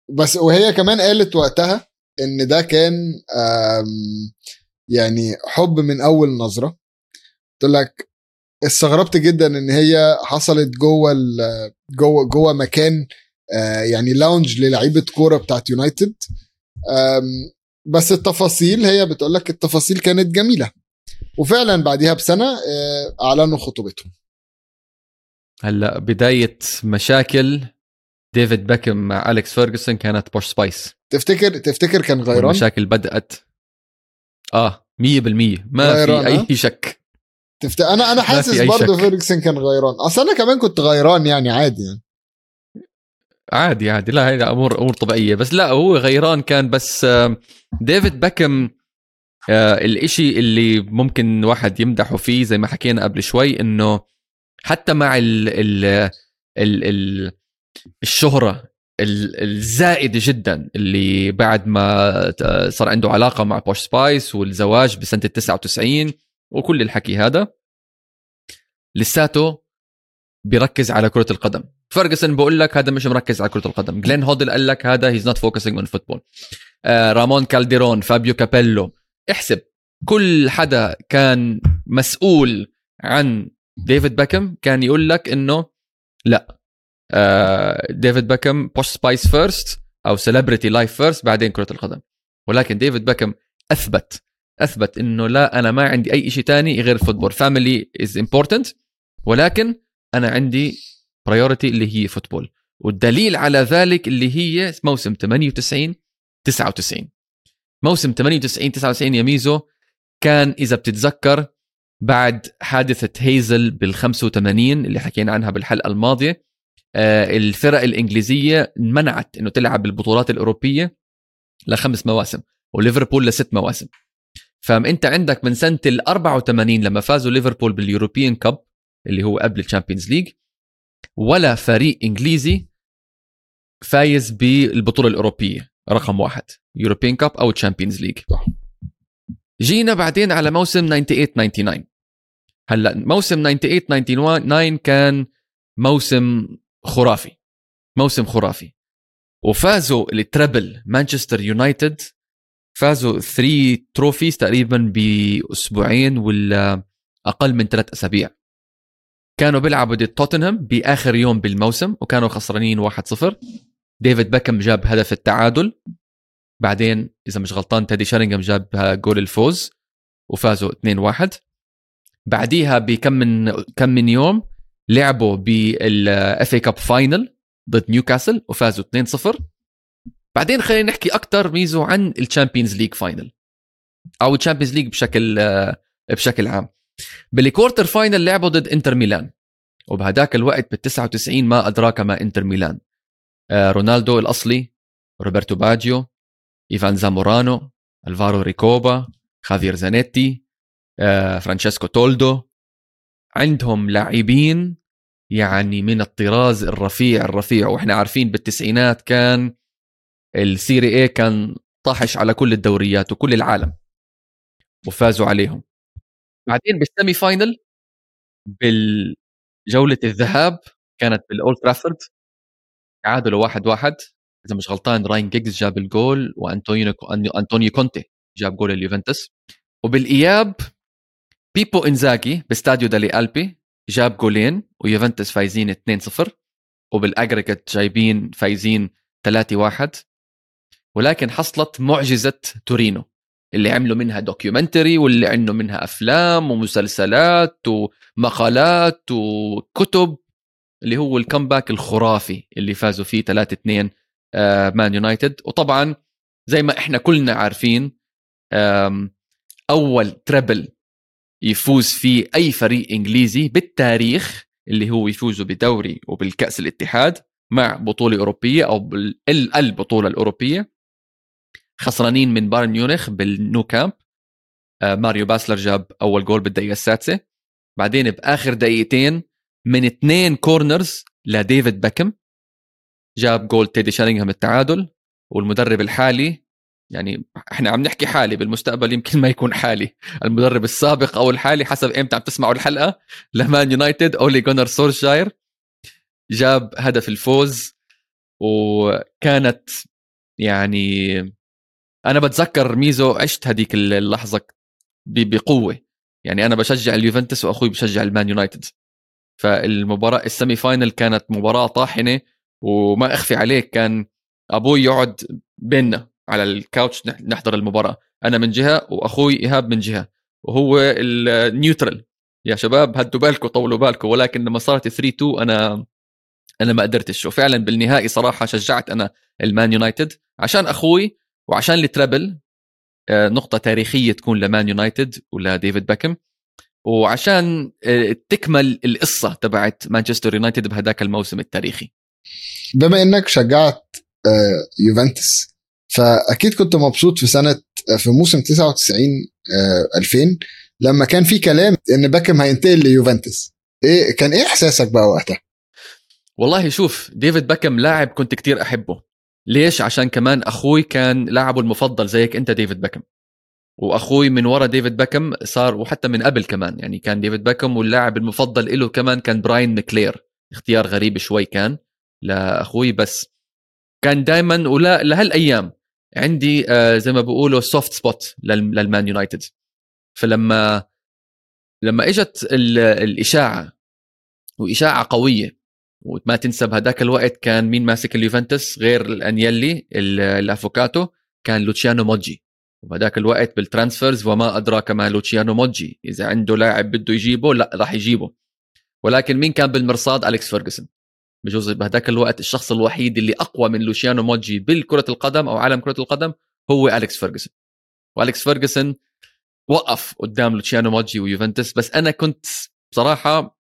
بس وهي كمان قالت وقتها إن ده كان يعني حب من أول نظرة. قلت لك استغربت جدا إن هي حصلت جوه جوه جوه مكان يعني لاونج للعيبة كورة بتاعت يونايتد. بس التفاصيل هي بتقول لك التفاصيل كانت جميلة. وفعلا بعديها بسنة أعلنوا خطوبتهم. هلا بداية مشاكل. ديفيد باكم مع أليكس فيرجسون كانت Posh Spice. تفتكر تفتكر كان غيران؟ المشاكل بدأت. آه 100% ما غيران، في؟ اي شك. تفت... أنا أنا حاسس برضه. فيرجسون كان غيران. أصل أنا كمان كنت غيران يعني عادي يعني. عادي عادي. لا هي امور أمور طبيعية. بس لا هو غيران كان. بس ديفيد باكم آه، الإشي اللي ممكن واحد يمدحه فيه زي ما حكينا قبل شوي إنه حتى مع ال ال ال ال الشهرة ال- الزائدة جدا اللي بعد ما صار عنده علاقة مع Posh Spice والزواج بسنة ال 99 وكل الحكي هذا لساته بيركز على كرة القدم. فيرجسون بقول لك هذا مش مركز على كرة القدم. جلين هودل قال لك هذا he's not focusing on football رامون كالديرون فابيو كابيلو احسب كل حدا كان مسؤول عن ديفيد بيكم كان يقول لك إنه لا. آه، ديفيد بيكم Posh Spice first أو celebrity life first بعدين كرة القدم. ولكن ديفيد بيكم أثبت أثبت إنه لا أنا ما عندي أي شيء تاني غير ال football family is important ولكن أنا عندي priority اللي هي football والدليل على ذلك اللي هي موسم 98 99 موسم 98 99 يا ميزو كان إذا بتتذكر بعد حادثة هيزل بال 85 اللي حكينا عنها بالحلقة الماضية آه، الفرق الإنجليزية منعت إنه تلعب بالبطولات الأوروبية لخمس مواسم وليفربول لست مواسم. فانت عندك من سنة ال 84 لما فازوا ليفربول بال European Cup اللي هو قبل ال Champions League ولا فريق إنجليزي فايز بالبطولة الأوروبية رقم واحد European Cup أو Champions League. جينا بعدين على موسم 98 99 هلأ موسم 98 99 كان موسم خرافي موسم خرافي. وفازوا ال treble مانشستر يونايتد فازوا 3 trophies تقريبا بأسبوعين ولا أقل من ثلاث أسابيع. كانوا بيلعبوا ضد توتنهام بآخر يوم بالموسم وكانوا خسرانين 1-0 ديفيد بيكم جاب هدف التعادل. بعدين إذا مش غلطان تيدي شارينغهام جاب جول الفوز وفازوا 2-1 بعديها بكم من كم من يوم لعبوا بال FA Cup final ضد نيوكاسل وفازوا 2-0 بعدين خلينا نحكي أكثر ميزو عن ال Champions League final أو ال Champions League بشكل بشكل عام. بال quarter final لعبوا ضد انتر ميلان وبهداك الوقت بال 99 ما أدراك ما انتر ميلان آه، رونالدو الأصلي روبرتو باجيو ايفان زامورانو الفارو ريكوبا خافير زانيتي آه، فرانشيسكو تولدو عندهم لاعبين يعني من الطراز الرفيع الرفيع وإحنا عارفين بالتسعينات كان ال Serie A كان طاحش على كل الدوريات وكل العالم وفازوا عليهم. بعدين بال semi final بالجولة الذهاب كانت بال Old Trafford تعادلوا واحد واحد. إذا مش غلطان راين جيجز جاب الجول وانطونيو انطونيو كونتي جاب جول اليوفنتوس. وبالإياب بيبو إنزاجي ب Stadio delle Alpi جاب جولين ويوفنتوس فايزين 2-0 وبال aggregate جايبين فايزين 3-1 ولكن حصلت معجزة تورينو اللي عملوا منها documentary واللي عنده منها أفلام ومسلسلات ومقالات وكتب اللي هو ال comeback الخرافي اللي فازوا فيه 3 2 مان يونايتد. وطبعا زي ما إحنا كلنا عارفين أول treble يفوز فيه أي فريق إنجليزي بالتاريخ اللي هو يفوزوا بدوري وبالكأس الاتحاد مع بطولة أوروبية أو البطولة الأوروبية. خسرانين من بايرن ميونخ بالنو كامب آه، ماريو باسلر جاب أول جول بالدقيقة السادسة. بعدين بآخر دقيقتين من اثنين corners لديفيد بيكم جاب جول تيدي شارينغهام التعادل والمدرب الحالي يعني إحنا عم نحكي حالي بالمستقبل يمكن ما يكون حالي المدرب السابق أو الحالي حسب إمتى عم تسمعوا الحلقة لمان يونايتد أولي جونار سولشاير جاب هدف الفوز وكانت يعني أنا بتذكر ميزو عشت هذيك اللحظة بقوة يعني أنا بشجع اليوفنتوس وأخوي بشجع المان يونايتد فالمباراة ال semi final كانت مباراة طاحنة وما أخفي عليك كان أبوي يقعد بيننا على ال couch نحضر المباراة. أنا من جهة وأخوي إيهاب من جهة وهو ال neutral يا شباب هدوا بالكم طولوا بالكم ولكن لما صارت 3 2 أنا أنا ما قدرتش وفعلا بالنهائي صراحة شجعت أنا المان يونايتد عشان أخوي وعشان ال treble آه، نقطة تاريخية تكون لمان يونايتد ولا ديفيد بيكم. وعشان آه، تكمل القصة تبعت مانشستر يونايتد بهداك الموسم التاريخي. بما إنك شجعت آه، يوفنتوس فأكيد كنت مبسوط في سنة في موسم 99 2000 لما كان في كلام إن بيكم هينتقل ليوفنتوس. إيه كان إيه إحساسك بقى وقتها؟ والله شوف ديفيد بيكم لاعب كنت كتير أحبه. ليش؟ عشان كمان أخوي كان لاعبه المفضل زيك أنت ديفيد بيكم. وأخوي من ورا ديفيد بيكم صار وحتى من قبل كمان يعني كان ديفيد بيكم واللاعب المفضل له كمان كان براين مكلير اختيار غريب شوي كان. لأخوي بس. كان دائما ولا لهالأيام عندي آه زي ما بيقولوا soft spot للمان يونايتد. فلما لما إجت الإشاعة وإشاعة قوية وما تنسى بهذاك الوقت كان مين ماسك اليوفنتوس غير الأنيلي الأفوكاتو؟ كان لوتشيانو موجي. وبهذاك الوقت بال transfers وما أدراك ما لوتشيانو موجي. إذا عنده لاعب بده يجيبه لا راح يجيبه. ولكن مين كان بالمرصاد؟ أليكس فيرجسون بجوز بهذاك الوقت الشخص الوحيد اللي أقوى من لوشيانو موجي بالكرة القدم أو عالم كرة القدم هو أليكس فيرجسون وأليكس فيرجسون وقف قدام لوتشيانو موجي ويوفنتوس. بس أنا كنت بصراحة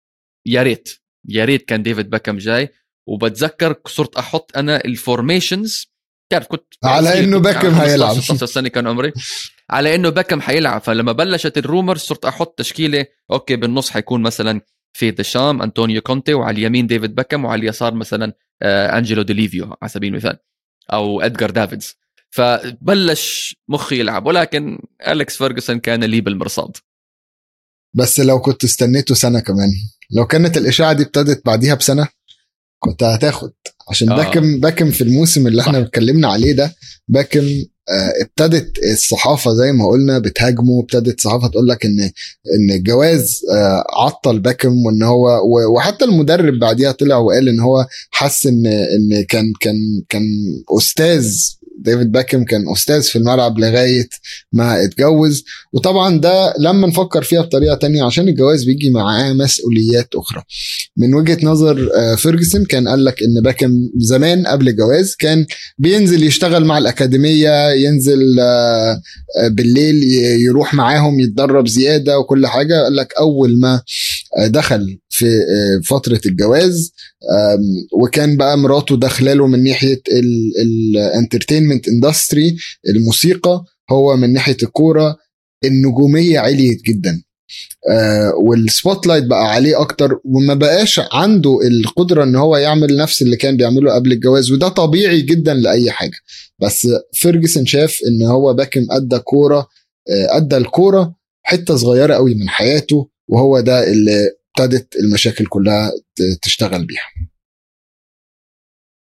يا ريت يا ريت كان ديفيد باكم جاي. وبتذكر صرت أحط أنا ال formations تعرف كنت على إنه باكم هيلعب. 16 سنة كان عمري. على إنه باكم حيلعب فلما بلشت ال rumor صرت أحط تشكيلة. أوكي بالنص حيكون مثلا في ديشام أنطونيو كونتي وعلى اليمين ديفيد باكم وعلى اليسار مثلا آه، أنجلو ديليفيو على سبيل المثال أو ادجار دافيدز. فبلش مخي يلعب ولكن أليكس فيرجسون كان لي بالمرصاد. بس لو كنت استنيته سنة كمان. لو كانت الإشاعة دي ابتدت بعديها بسنة كنت هتاخد. عشان آه. باكم باكم في الموسم اللي إحنا اتكلمنا عليه ده باكم آه، ابتدت الصحافة زي ما قلنا بتهاجمه ابتدت الصحافة تقول لك إن إن الجواز آه، عطل باكم وإن هو وحتى المدرب بعديها طلع وقال إن هو حس إن إن كان كان كان أستاذ ديفيد باكم كان أستاذ في الملعب لغاية ما اتجوز. وطبعا ده لما نفكر فيها بطريقة تانية عشان الجواز بيجي معاه مسؤوليات أخرى. من وجهة نظر آه، فيرجسون كان قال لك إن باكم زمان قبل الجواز كان بينزل يشتغل مع الأكاديمية ينزل آه، آه، بالليل يروح معاهم يتدرب زيادة وكل حاجة. قال لك أول ما دخل في فترة الجواز وكان بقى مراته داخله من ناحية ال entertainment industry الموسيقى هو من ناحية الكورة. النجومية عليت جدا. آه وال spotlight بقى عليه أكتر وما بقاش عنده القدرة إن هو يعمل نفس اللي كان بيعمله قبل الجواز وده طبيعي جدا لأي حاجة. بس فيرجسون شاف إن هو باكم أدى كورة آه أدى الكورة حتة صغيرة قوي من حياته وهو ده اللي ابتدت المشاكل كلها تشتغل بيها.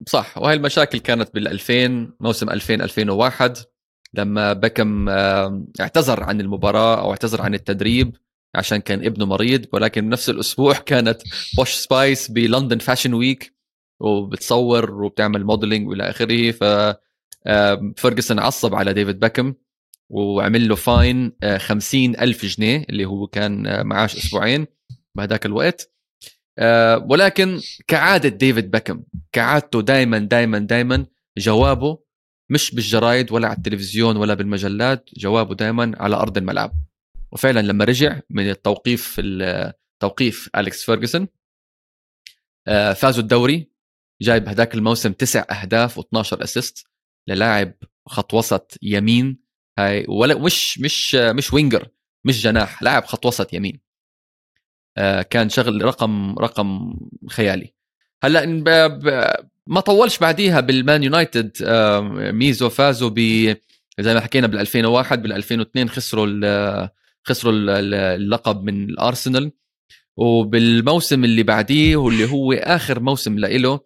صح. وهي المشاكل كانت بال 2000 موسم 2000 2001 لما بكم اعتذر عن المباراة أو اعتذر عن التدريب عشان كان ابنه مريض ولكن بنفس الأسبوع كانت Posh Spice بلندن Fashion Week وبتصور وبتعمل modeling وإلى آخره ف فرجسون عصب على ديفيد بكم وعمل له fine 50 ألف جنيه اللي هو كان آه، معاش أسبوعين بهذاك الوقت. آه، ولكن كعادة ديفيد بكم كعادته دائما دائما دائما جوابه مش بالجرايد ولا على التلفزيون ولا بالمجلات جوابه دائما على أرض الملعب. وفعلا لما رجع من التوقيف توقيف أليكس فيرجسون آه، فازوا الدوري جايب هذاك الموسم تسع أهداف و12 assist للاعب خط وسط يمين هاي ولا مش مش مش winger مش جناح لاعب خط وسط يمين. آه، كان شغل رقم رقم خيالي. هلأ ما طولش بعديها بالمان يونايتد ميزو فازوا ب زي ما حكينا بال 2001 بال 2002 خسروا خسروا اللقب من الأرسنال. وبالموسم اللي بعديه واللي هو آخر موسم لإله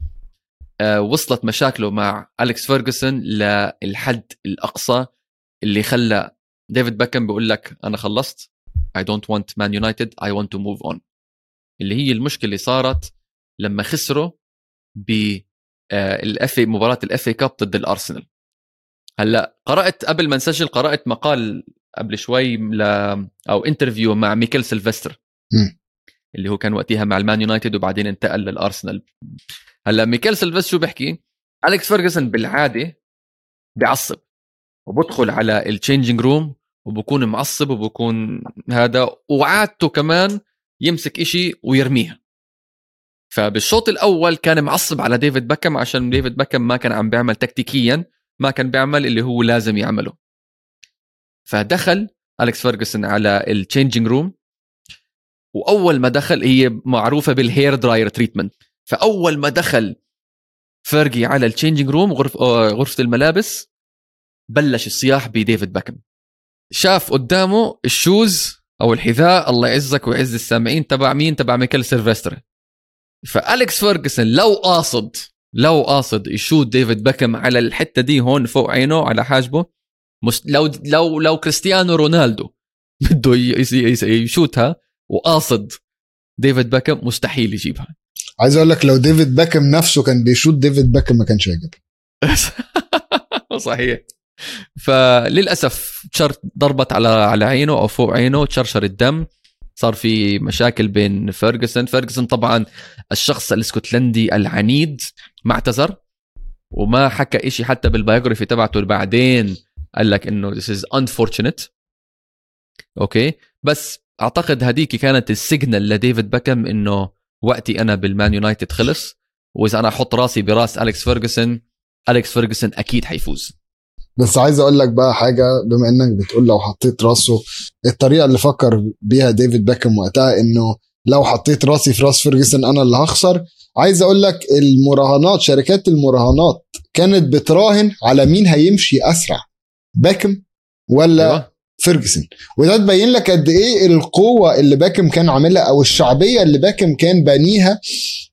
آه، وصلت مشاكله مع أليكس فيرجسون للحد الأقصى. اللي خلى ديفيد باكم بيقول لك أنا خلصت. I don't want Man United. I want to move on. اللي هي المشكلة اللي صارت لما خسروا ب ال FA مباراة ال FA Cup ضد الارسنال هلأ قرأت قبل ما نسجل قرأت مقال قبل شوي ل أو interview مع ميكيل سيلفستر. اللي هو كان وقتها مع المان يونايتد وبعدين انتقل للارسنال هلأ ميكيل سيلفستر شو بيحكي؟ أليكس فيرجسون بالعادة بيعصب. وبدخل على ال changing room وبكون معصب وبكون هذا وعادته كمان يمسك إشي ويرميها. فبالشوط الأول كان معصب على ديفيد بكم عشان ديفيد بكم ما كان عم بيعمل تكتيكيا ما كان بيعمل اللي هو لازم يعمله. فدخل أليكس فيرجسون على ال changing room وأول ما دخل هي معروفة بال hairdryer treatment فأول ما دخل فيرجي على ال changing room غرف غرفة الملابس بلش الصياح بديفيد باكم. شاف قدامه ال shoes أو الحذاء الله يعزك ويعز السامعين تبع مين؟ تبع ميكل سيلفستر. فالكس فيرجسون لو قاصد لو قاصد يشوت ديفيد باكم على الحتة دي هون فوق عينه على حاجبه لو لو لو كريستيانو رونالدو بده يشوتها وقاصد ديفيد باكم مستحيل يجيبها. عايز أقول لك لو ديفيد باكم نفسه كان بيشوط ديفيد باكم ما كانش هيجيب صحيح. فللأسف تشر ضربت على على عينه أو فوق عينه تشرشر الدم. صار في مشاكل بين فيرجسون. فيرجسون طبعا الشخص الإسكتلندي العنيد ما اعتذر وما حكى إشي حتى بال biography تبعته بعدين قال لك إنه this is unfortunate. أوكي؟ بس أعتقد هديك كانت ال signal لديفيد باكم إنه وقتي أنا بالمان يونايتد خلص وإذا أنا أحط راسي براس أليكس فيرجسون أليكس فيرجسون أكيد حيفوز. بس عايز أقول لك بقى حاجة بما إنك بتقول لو حطيت راسه الطريقة اللي فكر بيها ديفيد باكم وقتها إنه لو حطيت راسي في راس فيرجسون أنا اللي هخسر عايز أقول لك المراهنات شركات المراهنات كانت بتراهن على مين هيمشي أسرع باكم ولا أيوة. فيرجسون وده تبين لك قد إيه القوة اللي باكم كان عاملها أو الشعبية اللي باكم كان بانيها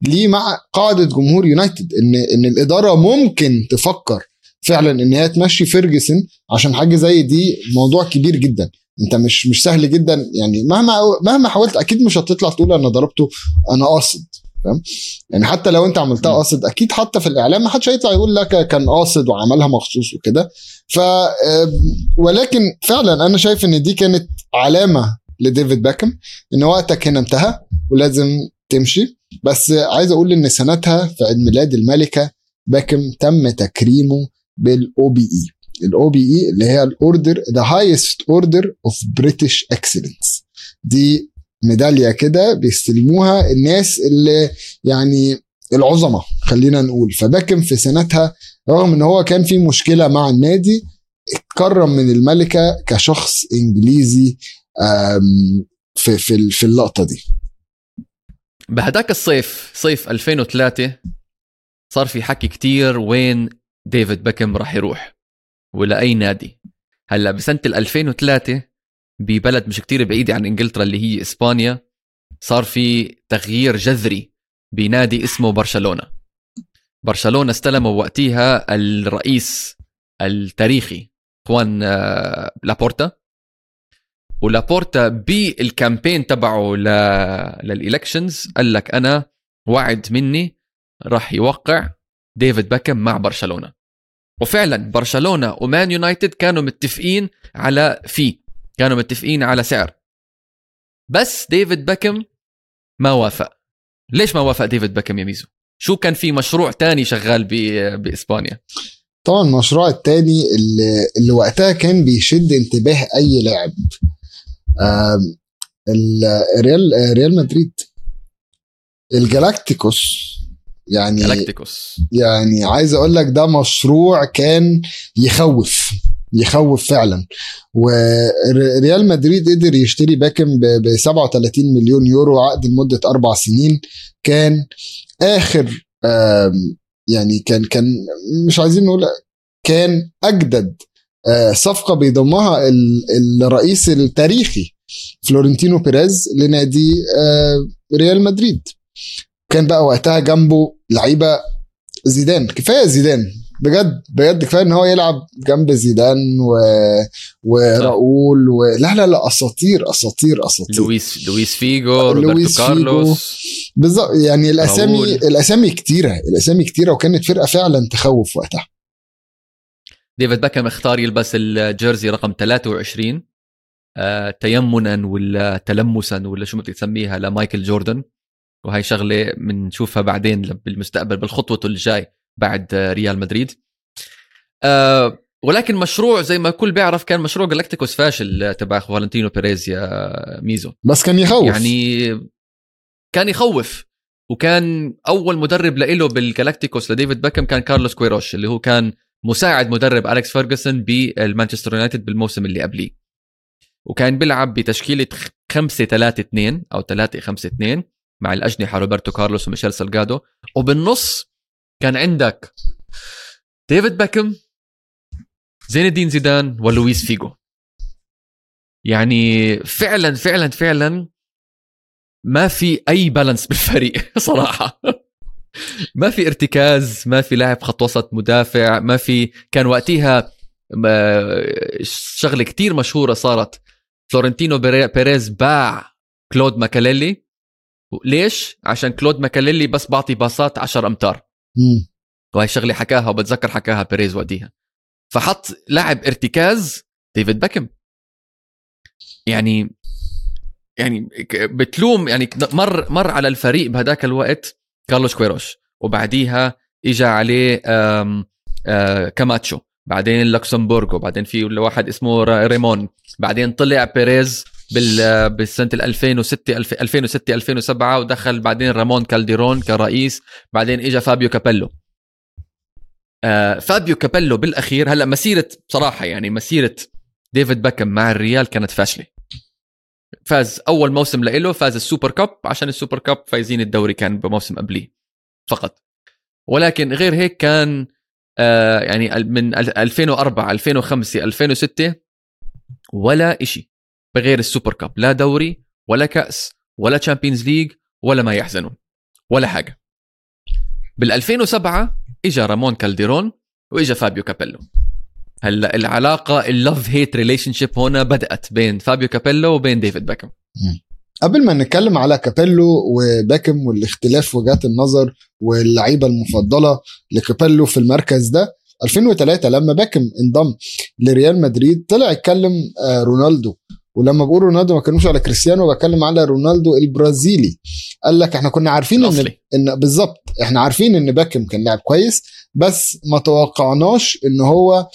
ليه مع قاعدة جمهور يونايتد ان إن الإدارة ممكن تفكر فعلا إن هي تمشي فيرجسون عشان حاجة زي دي موضوع كبير جدا. أنت مش مش سهل جدا. يعني مهما مهما حاولت أكيد مش هتطلع تقول أنا ضربته أنا قاصد فاهم؟ يعني حتى لو أنت عملتها قاصد أكيد حتى في الإعلام ما حدش هيطلع يقول لك كان قاصد وعملها مخصوص وكده. ف ولكن فعلا أنا شايف إن دي كانت علامة لديفيد باكم إن وقتك هنا انتهى ولازم تمشي. بس عايز أقول إن سنتها في عيد ميلاد الملكة باكم تم تكريمه بال OBE. ال OBE اللي هي ال order the highest order of British excellence دي ميدالية كده بيستلموها الناس اللي يعني العظماء خلينا نقول. فباكم في سنتها رغم إن هو كان في مشكلة مع النادي اتكرم من الملكة كشخص إنجليزي في في في اللقطة دي. بهداك الصيف صيف 2003 صار في حكي كتير وين ديفيد باكم راح يروح. ولا أي نادي. هلأ بسنة 2003 ببلد مش كتير بعيدة عن إنجلترا اللي هي إسبانيا صار في تغيير جذري بنادي اسمه برشلونة. برشلونة استلموا وقتها الرئيس التاريخي خوان آه، لابورتا. ولابورتا بال campaign تبعه لل elections قال لك أنا وعد مني راح يوقع. ديفيد باكم مع برشلونة. وفعلا برشلونة ومان يونايتد كانوا متفقين على في كانوا متفقين على سعر. بس ديفيد باكم ما وافق. ليش ما وافق ديفيد باكم يا ميزو؟ شو كان في مشروع تاني شغال بإسبانيا؟ طبعا المشروع التاني اللي, اللي وقتها كان بيشد انتباه أي لاعب. ريال ريال مدريد. الجالاكتيكوس. يعني جالاكتيكوس يعني عايز أقول لك ده مشروع كان يخوف يخوف فعلا. وريال مدريد قدر يشتري باكم ب 37 مليون يورو عقد لمدة أربع سنين. كان آخر يعني كان كان مش عايزين نقول كان أجدد آه، صفقة بيضمها الرئيس التاريخي فلورنتينو بيريز لنادي آه، ريال مدريد. كان بقى وقتها جنبه لعيبة زيدان. كفاية زيدان. بجد بجد كفاية إن هو يلعب جنب زيدان و... وراؤول و... لا لا لا أساطير أساطير أساطير. لويس لويس فيجو روبرتو كارلوس. بالظبط. يعني الأسامي راؤول. الأسامي كتيرة الأسامي كتيرة وكانت فرقة فعلا تخوف وقتها. ديفيد باكم اختار يلبس ال jersey رقم 23 آه تيمنا ولا تيمسا ولا شو بدك تسميها لمايكل جوردن. وهي شغلة بنشوفها بعدين بالمستقبل بالخطوة اللي جاي بعد ريال مدريد. أه ولكن مشروع زي ما الكل بيعرف كان مشروع جلاكتيكوس فاشل تبع فلورنتينو بيريز يا ميزو. بس كان يخوف. يعني كان يخوف. وكان أول مدرب له بالجلاكتيكوس لديفيد باكم كان كارلوس كويروش اللي هو كان مساعد مدرب أليكس فيرجسون بالمانشستر يونايتد بالموسم اللي قبليه. وكان بيلعب بتشكيلة 5 3 2 أو 3 5 2 مع الأجنحة روبرتو كارلوس وميشيل سالجادو وبالنص كان عندك ديفيد باكم زين الدين زيدان ولويس فيجو. يعني فعلا فعلا فعلا ما في أي balance بالفريق صراحة. ما في ارتكاز ما في لاعب خط وسط مدافع ما في كان وقتها شغلة كتير مشهورة صارت. فلورنتينو بيريز باع كلود ماكيليلي. ليش؟ عشان كلود ماكيليلي بس بعطي باصات 10 أمتار. وهي شغلة حكاها وبتذكر حكاها بيريز وقتها. فحط لاعب ارتكاز ديفيد باكم يعني يعني بتلوم يعني مر مر على الفريق بهداك الوقت كارلوس كويروش. وبعديها اجى عليه آم آه كاماتشو. بعدين لوكسمبورغ وبعدين في واحد اسمه رامون. بعدين طلع بيريز بال بالسنة 2006 2006 2007 ودخل بعدين رامون كالديرون كرئيس بعدين اجى فابيو كابيلو. آه فابيو كابيلو بالأخير هلأ مسيرة بصراحة يعني مسيرة ديفيد باكم مع الريال كانت فاشلة. فاز أول موسم له فاز ال Super Cup عشان ال Super Cup فايزين الدوري كان بموسم قبليه فقط. ولكن غير هيك كان آه يعني من 2004 2005 2006 ولا إشي. بغير ال Super Cup. لا دوري ولا كأس ولا Champions League ولا ما يحزنون. ولا حاجة. بال 2007 اجى رامون كالديرون واجى فابيو كابيلو. هلا العلاقة ال love-hate relationship هنا بدأت بين فابيو كابيلو وبين ديفيد باكم قبل ما نتكلم على كابيلو وباكم والاختلاف وجهات النظر واللعيبة المفضلة لكابيلو في المركز ده 2003 لما باكم انضم لريال مدريد طلع اتكلم آه، رونالدو. ولما بقول رونالدو ما بتكلمش على كريستيانو بتكلم على رونالدو البرازيلي. قال لك إحنا كنا عارفين إن إن بالظبط إحنا عارفين إن باكم كان لاعب كويس بس ما توقعناش إن هو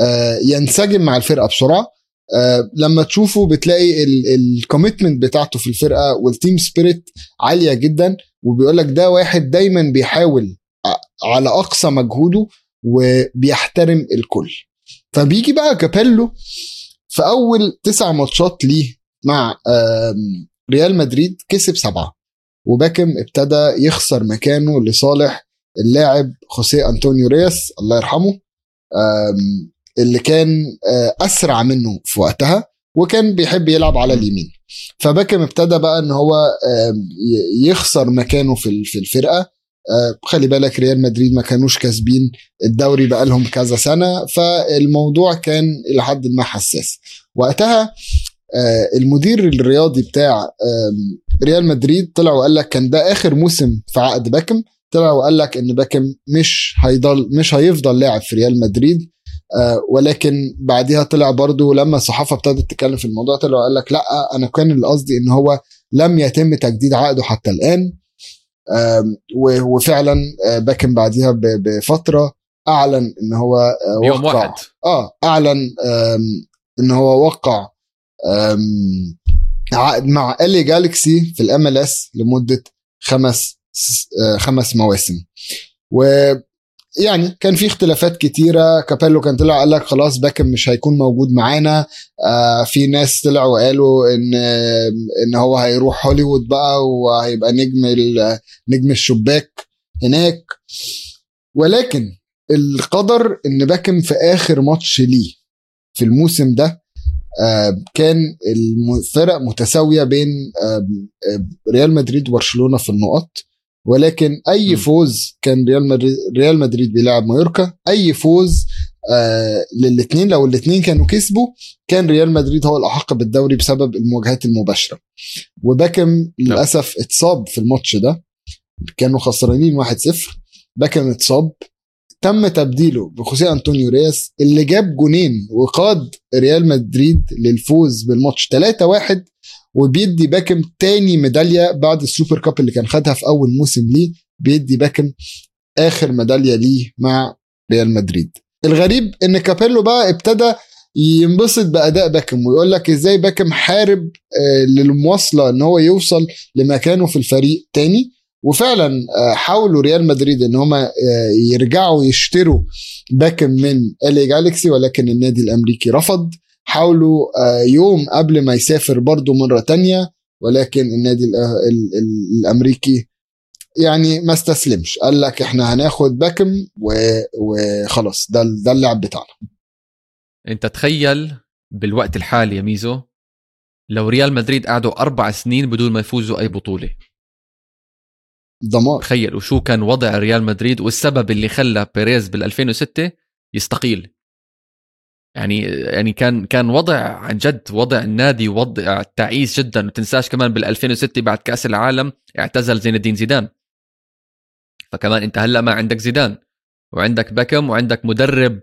آه، ينسجم مع الفرقة بسرعة. آه، لما تشوفه بتلاقي ال commitment بتاعته في الفرقة وال team spirit عالية جدا. وبيقول لك ده واحد دايما بيحاول على أقصى مجهوده وبيحترم الكل. فبيجي بقى كابيلو في أول تسع ماتشات ليه مع ريال مدريد كسب سبعة. وباكم ابتدى يخسر مكانه لصالح اللاعب خوسيه أنطونيو رياس الله يرحمه اللي كان آه، أسرع منه في وقتها وكان بيحب يلعب على اليمين. فباكم ابتدى بقى إن هو يخسر مكانه في الفرقة. خلي بالك ريال مدريد ما كانوش كاسبين الدوري بقى لهم كذا سنة فالموضوع كان إلى حد ما حساس. وقتها آه، المدير الرياضي بتاع ريال مدريد طلع وقال لك كان ده آخر موسم في عقد باكم. طلع وقال لك إن باكم مش هيضل مش هيفضل لاعب في ريال مدريد آه ولكن بعديها طلع برضو لما الصحافة ابتدت تتكلم في الموضوع طلع وقال لك لأ أنا كان القصدي إن هو لم يتم تجديد عقده حتى الآن. آه وفعلا آه باكم بعديها بفترة أعلن إن هو آه يوم وقع. واحد. آه أعلن إن هو وقع عقد مع LA Galaxy في ال MLS لمدة خمس آه، خمس مواسم. و يعني كان في اختلافات كتيرة. كابيلو كان طلع قال لك خلاص باكم مش هيكون موجود معانا. آه في ناس طلعوا وقالوا إن إن هو هيروح هوليوود بقى وهيبقى نجم نجم الشباك هناك. ولكن القدر إن باكم في آخر ماتش ليه في الموسم ده آه كان الفرق متساوية بين آه ريال مدريد وبرشلونة في النقط. ولكن أي فوز كان ريال مدريد ريال مدريد بيلعب مايوركا أي فوز آه للاثنين لو الاثنين كانوا كسبوا كان ريال مدريد هو الأحق بالدوري بسبب المواجهات المباشرة. وباكم نعم. للأسف اتصاب في الماتش ده كانوا خسرانين 1-0 باكم اتصاب تم تبديله بخوسيه أنطونيو رييس اللي جاب جونين وقاد ريال مدريد للفوز بالماتش. 3-1 وبيدي باكم تاني ميدالية بعد ال Super Cup اللي كان خدها في أول موسم ليه. بيدي باكم آخر ميدالية ليه مع ريال مدريد. الغريب إن كابيلو بقى ابتدى ينبسط بأداء باكم ويقول لك إزاي باكم حارب آه، للمواصلة إن هو يوصل لمكانه في الفريق تاني. وفعلا آه، حاولوا ريال مدريد إن هم آه، يرجعوا يشتروا باكم من الي جالكسي ولكن النادي الأمريكي رفض. حاولوا آه، يوم قبل ما يسافر برضه مرة تانية ولكن النادي الأمريكي يعني ما استسلمش. قال لك إحنا هناخد باكم وخلاص. ده ده اللعب بتاعنا. أنت تخيل بالوقت الحالي يا ميزو لو ريال مدريد قعدوا أربع سنين بدون ما يفوزوا أي بطولة. دمار. تخيل. وشو كان وضع ريال مدريد والسبب اللي خلى بيريز بال 2006 يستقيل. يعني يعني كان كان وضع عن جد وضع النادي وضع تعيس جدا. ما تنساش كمان بال 2006 بعد كأس العالم اعتزل زين الدين زيدان. فكمان أنت هلأ ما عندك زيدان وعندك بكم وعندك مدرب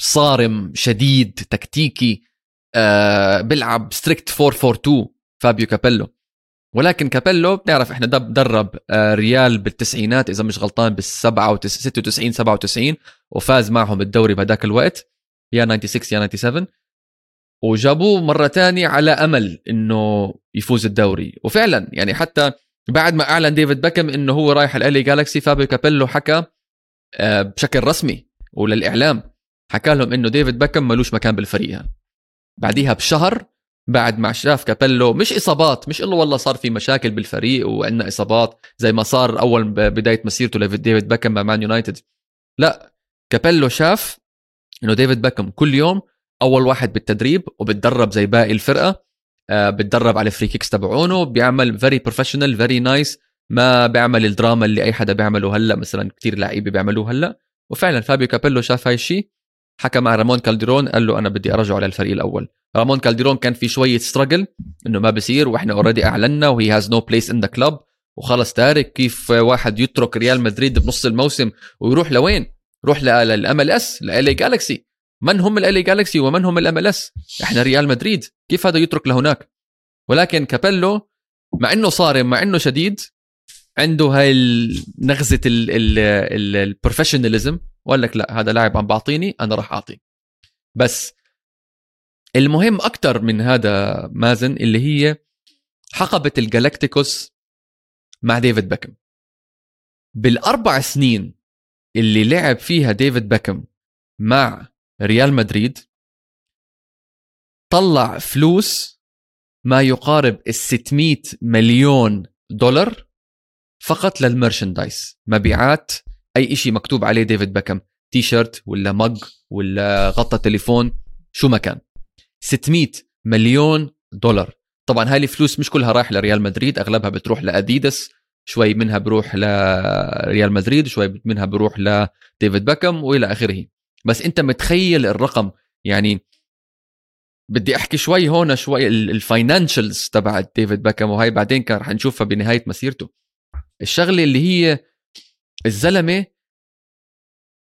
صارم شديد تكتيكي آه بيلعب strict 442 فابيو كابيلو. ولكن كابيلو بنعرف إحنا درب آه ريال بالتسعينات إذا مش غلطان بال 96 97 وفاز معهم الدوري بهذاك الوقت. يا 96 يا 97 وجابوه مرة تانية على أمل إنه يفوز الدوري. وفعلا يعني حتى بعد ما أعلن ديفيد بكم إنه هو رايح ال LA Galaxy فابيو كابيلو حكى آه، بشكل رسمي وللإعلام حكى لهم إنه ديفيد بكم ملوش مكان بالفريق. بعديها بشهر بعد ما شاف كابيلو مش إصابات مش إنه والله صار في مشاكل بالفريق وعندنا إصابات زي ما صار أول بداية مسيرته لديفيد بكم مع مان يونايتد. لا كابيلو شاف إنه ديفيد باكم كل يوم أول واحد بالتدريب وبتدرب زي باقي الفرقة آه بتدرب على ال free kicks تبعونه بيعمل very professional very nice ما بيعمل الدراما اللي أي حدا بيعمله هلأ مثلا كثير لعيبة بيعملوه هلأ. وفعلا فابيو كابيلو شاف هاي الشيء حكى مع رامون كالديرون قال له أنا بدي أرجعه للفريق الأول. رامون كالديرون كان في شوية struggle إنه ما بصير وإحنا already أعلنا و he has no place in the club وخلص تارك كيف واحد يترك ريال مدريد بنص الموسم ويروح لوين؟ روح لل MLS ل LA Galaxy من هم ال LA Galaxy ومن هم ال MLS إحنا ريال مدريد. كيف هذا يترك لهناك؟ ولكن كابيلو مع إنه صارم مع إنه شديد عنده هاي نغزة ال professionalism وقال لك لا هذا لاعب عم بعطيني أنا راح أعطي. بس المهم أكثر من هذا مازن اللي هي حقبة ال Galácticos مع ديفيد بيكم. بالأربع سنين اللي لعب فيها ديفيد بيكم مع ريال مدريد طلع فلوس ما يقارب ال 600 مليون دولار فقط لل merchandise مبيعات أي شيء مكتوب عليه ديفيد بيكم تي شيرت ولا mug ولا غطى تليفون شو ما كان. 600 مليون دولار. طبعا هاي الفلوس مش كلها رايح لريال مدريد أغلبها بتروح لأديداس شوي منها بروح لريال مدريد شوي منها بروح لديفيد باكم وإلى آخره. بس أنت متخيل الرقم؟ يعني بدي أحكي شوي هون شوي ال financials تبع ديفيد باكم وهي بعدين كان رح نشوفها بنهاية مسيرته. الشغلة اللي هي الزلمة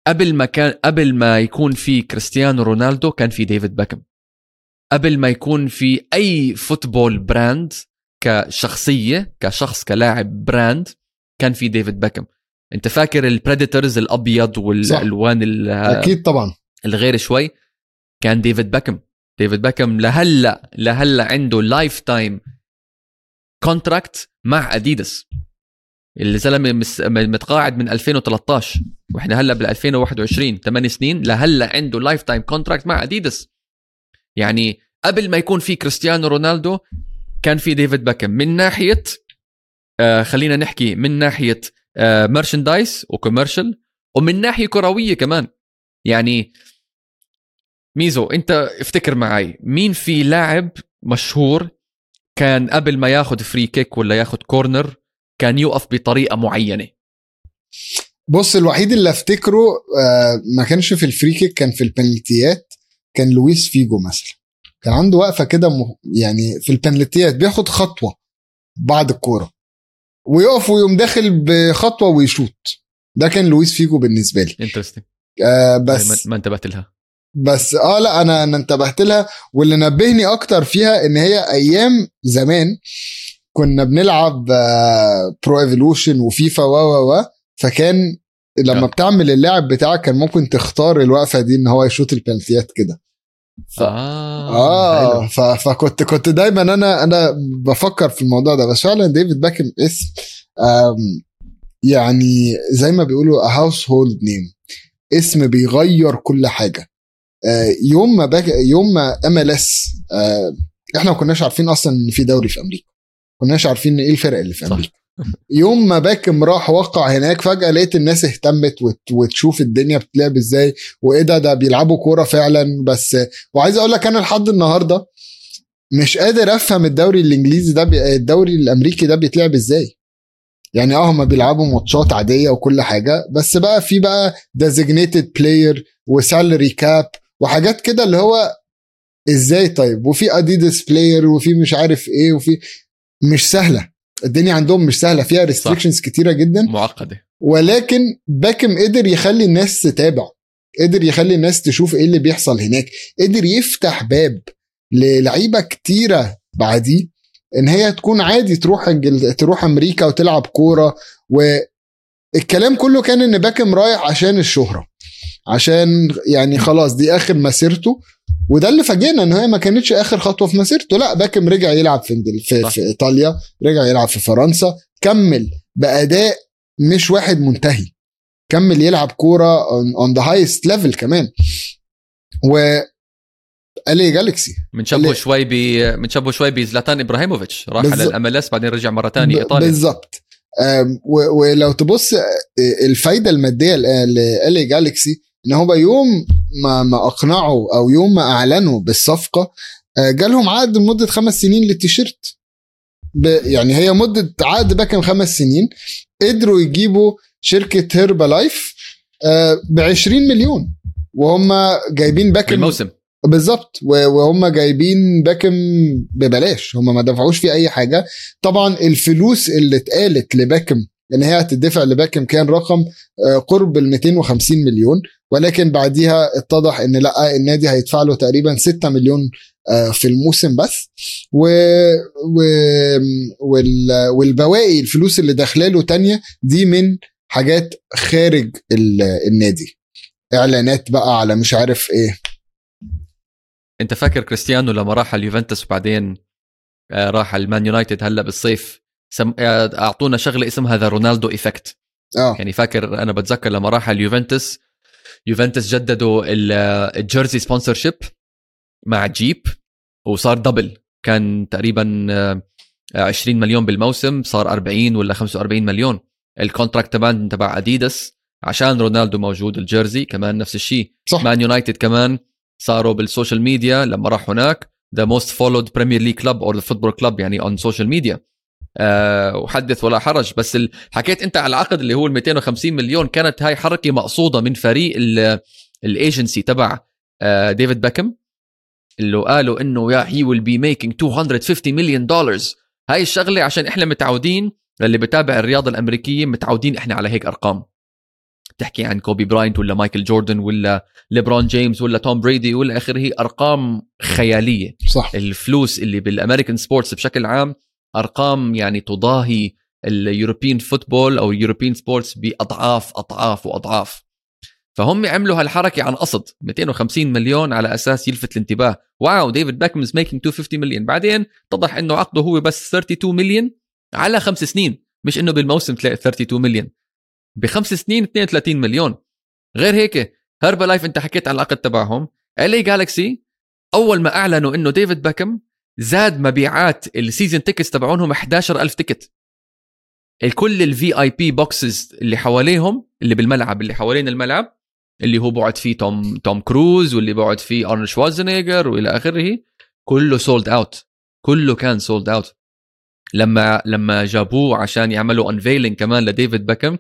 قبل ما كان قبل ما يكون في كريستيانو رونالدو كان في ديفيد باكم قبل ما يكون في أي football brand كشخصية كشخص كلاعب brand كان في ديفيد باكم انت فاكر ال Predators الأبيض والألوان أكيد طبعا. الغير شوي؟ كان ديفيد باكم ديفيد باكم لهلأ لهلأ عنده lifetime contract مع اديداس الزلمه متقاعد من 2013 وإحنا هلأ بال 2021 8 سنين لهلأ عنده lifetime contract مع اديداس يعني قبل ما يكون في كريستيانو رونالدو كان في ديفيد بيكهام من ناحية آه خلينا نحكي من ناحية آه merchandise و commercial ومن ناحية كروية كمان. يعني ميدو انت افتكر معي مين في لاعب مشهور كان قبل ما ياخذ free kick ولا ياخذ corner كان يوقف بطريقة معينة؟ بص الوحيد اللي افتكره آه ما كانش في ال free kick كان في البنلتيات كان لويس فيجو مثلا. كان عنده وقفة كده يعني في البنلتيات بياخد خطوة بعد الكورة ويقف ويقوم داخل بخطوة ويشوط. ده كان لويس فيجو بالنسبة لي. interesting آه بس ما انتبهت لها. بس آه لا أنا أنا انتبهت لها. واللي نبهني أكتر فيها إن هي أيام زمان كنا بنلعب آه Pro Evolution وفيفا و و و فكان لما آه. بتعمل اللاعب بتاعك كان ممكن تختار الوقفة دي إن هو يشوط البنلتيات كده. ف... آه, آه ف... فكنت كنت دايما أنا أنا بفكر في الموضوع ده. بس فعلا ديفيد بيكهام اسم يعني زي ما بيقولوا household name اسم بيغير كل حاجة. آه يوم ما بيك... يوم ما MLS إحنا ما كناش عارفين أصلا إن في دوري في أمريكا. ما كناش عارفين إيه الفرق اللي في أمريكا. يوم ما بيكهام راح وقع هناك فجأة لقيت الناس اهتمت وت... وتشوف الدنيا بتلعب إزاي وايه ده ده بيلعبوا كورة فعلا بس وعايز أقول لك أنا لحد النهارده مش قادر أفهم الدوري الإنجليزي ده بي... الدوري الأمريكي ده بيتلعب إزاي. يعني آه هما بيلعبوا ماتشات عادية وكل حاجة بس بقى في بقى designated player و salary cap وحاجات كده اللي هو إزاي طيب؟ وفي اديداس player وفي مش عارف إيه وفي مش سهلة. الدنيا عندهم مش سهلة. فيها restrictions كتيرة جدا. معقدة. ولكن بيكهام قدر يخلي الناس تتابع. قدر يخلي الناس تشوف إيه اللي بيحصل هناك. قدر يفتح باب للعيبة كتيرة بعديه. إن هي تكون عادي تروح انجل... تروح أمريكا وتلعب كورة. والكلام كله كان إن بيكهام رايح عشان الشهرة. عشان يعني خلاص دي آخر مسيرته. وده اللي فاجئنا إن هي ما كانتش آخر خطوة في مسيرته. لا بيكهام رجع يلعب في في, في إيطاليا رجع يلعب في فرنسا كمل بأداء مش واحد منتهي. كمل يلعب كورة on the highest level كمان. و LA Galaxy بنشبهه شوي ب بنشبهه شوي بزلاتان إبراهيموفيتش. راح على ال MLS بعدين رجع مرة ثانية إيطاليا. بالظبط. ولو تبص الفايدة المادية لالي جالكسي إن هو يوم ما ما اقنعوا أو يوم ما اعلنوا بالصفقة جالهم عقد لمدة خمس سنين للتيشيرت. يعني هي مدة عقد باكم خمس سنين. قدروا يجيبوا شركة هيربا لايف ب 20 مليون. وهم جايبين باكم الموسم بالظبط. وهم جايبين باكم ببلاش. هم ما دفعوش فيه أي حاجة. طبعا الفلوس اللي اتقالت لباكم ان هي هتدفع لباكم كان رقم قرب ال 250 مليون ولكن بعديها اتضح إن لأ النادي هيدفع له تقريبا 6 مليون في الموسم بس. و... و... وال... والبواقي الفلوس اللي داخلة له تانية دي من حاجات خارج ال... النادي. إعلانات بقى على مش عارف إيه. أنت فاكر كريستيانو لما راح اليوفنتوس وبعدين راح على ال Man United هلأ بالصيف سم... أعطونا شغلة اسمها the رونالدو effect آه. يعني فاكر أنا بتذكر لما راح اليوفنتوس يوفنتوس جددوا ال jersey sponsorship مع جيب وصار double كان تقريبا 20 مليون بالموسم صار 40 ولا 45 مليون. ال contract كمان تبع اديداس عشان رونالدو موجود ال jersey كمان نفس الشيء. صح. Man United كمان صاروا بال social media لما راح هناك the most followed Premier League club or the football club يعني on social media وحدث ولا حرج. بس ال... حكيت أنت على العقد اللي هو ال 250 مليون كانت هاي حركة مقصودة من فريق الايجنسي تبع ديفيد بيكهام اللي قالوا إنه يا he will be making 250 مليون دولار هاي الشغلة عشان إحنا متعودين اللي بتابع الرياضة الأمريكية متعودين إحنا على هيك أرقام. تحكي عن كوبي براينت ولا مايكل جوردن ولا ليبرون جيمس ولا توم بريدي ولا آخره أرقام خيالية. صح. الفلوس اللي بال American sports بشكل عام أرقام يعني تضاهي ال European football أو ال European sports بأضعاف أضعاف وأضعاف. فهم عملوا هالحركة عن قصد. 250 مليون على أساس يلفت الانتباه. wow ديفيد بيكهام is making 250 مليون بعدين اتضح إنه عقده هو بس 32 مليون على خمس سنين مش إنه بالموسم تلاقي 32 مليون بخمس سنين 32 مليون. غير هيك Herbalife انت حكيت عن العقد تبعهم. LA Galaxy أول ما أعلنوا إنه ديفيد بيكهام زاد مبيعات ال season tickets تبعونهم 11000 ticket الكل ال VIP boxes اللي حواليهم اللي بالملعب اللي حوالين الملعب اللي هو بقعد فيه توم توم كروز واللي بقعد فيه ارنولد شوارزنيجر وإلى آخره كله sold out كله كان sold out لما لما جابوه عشان يعملوا unveiling كمان لديفيد بيكهام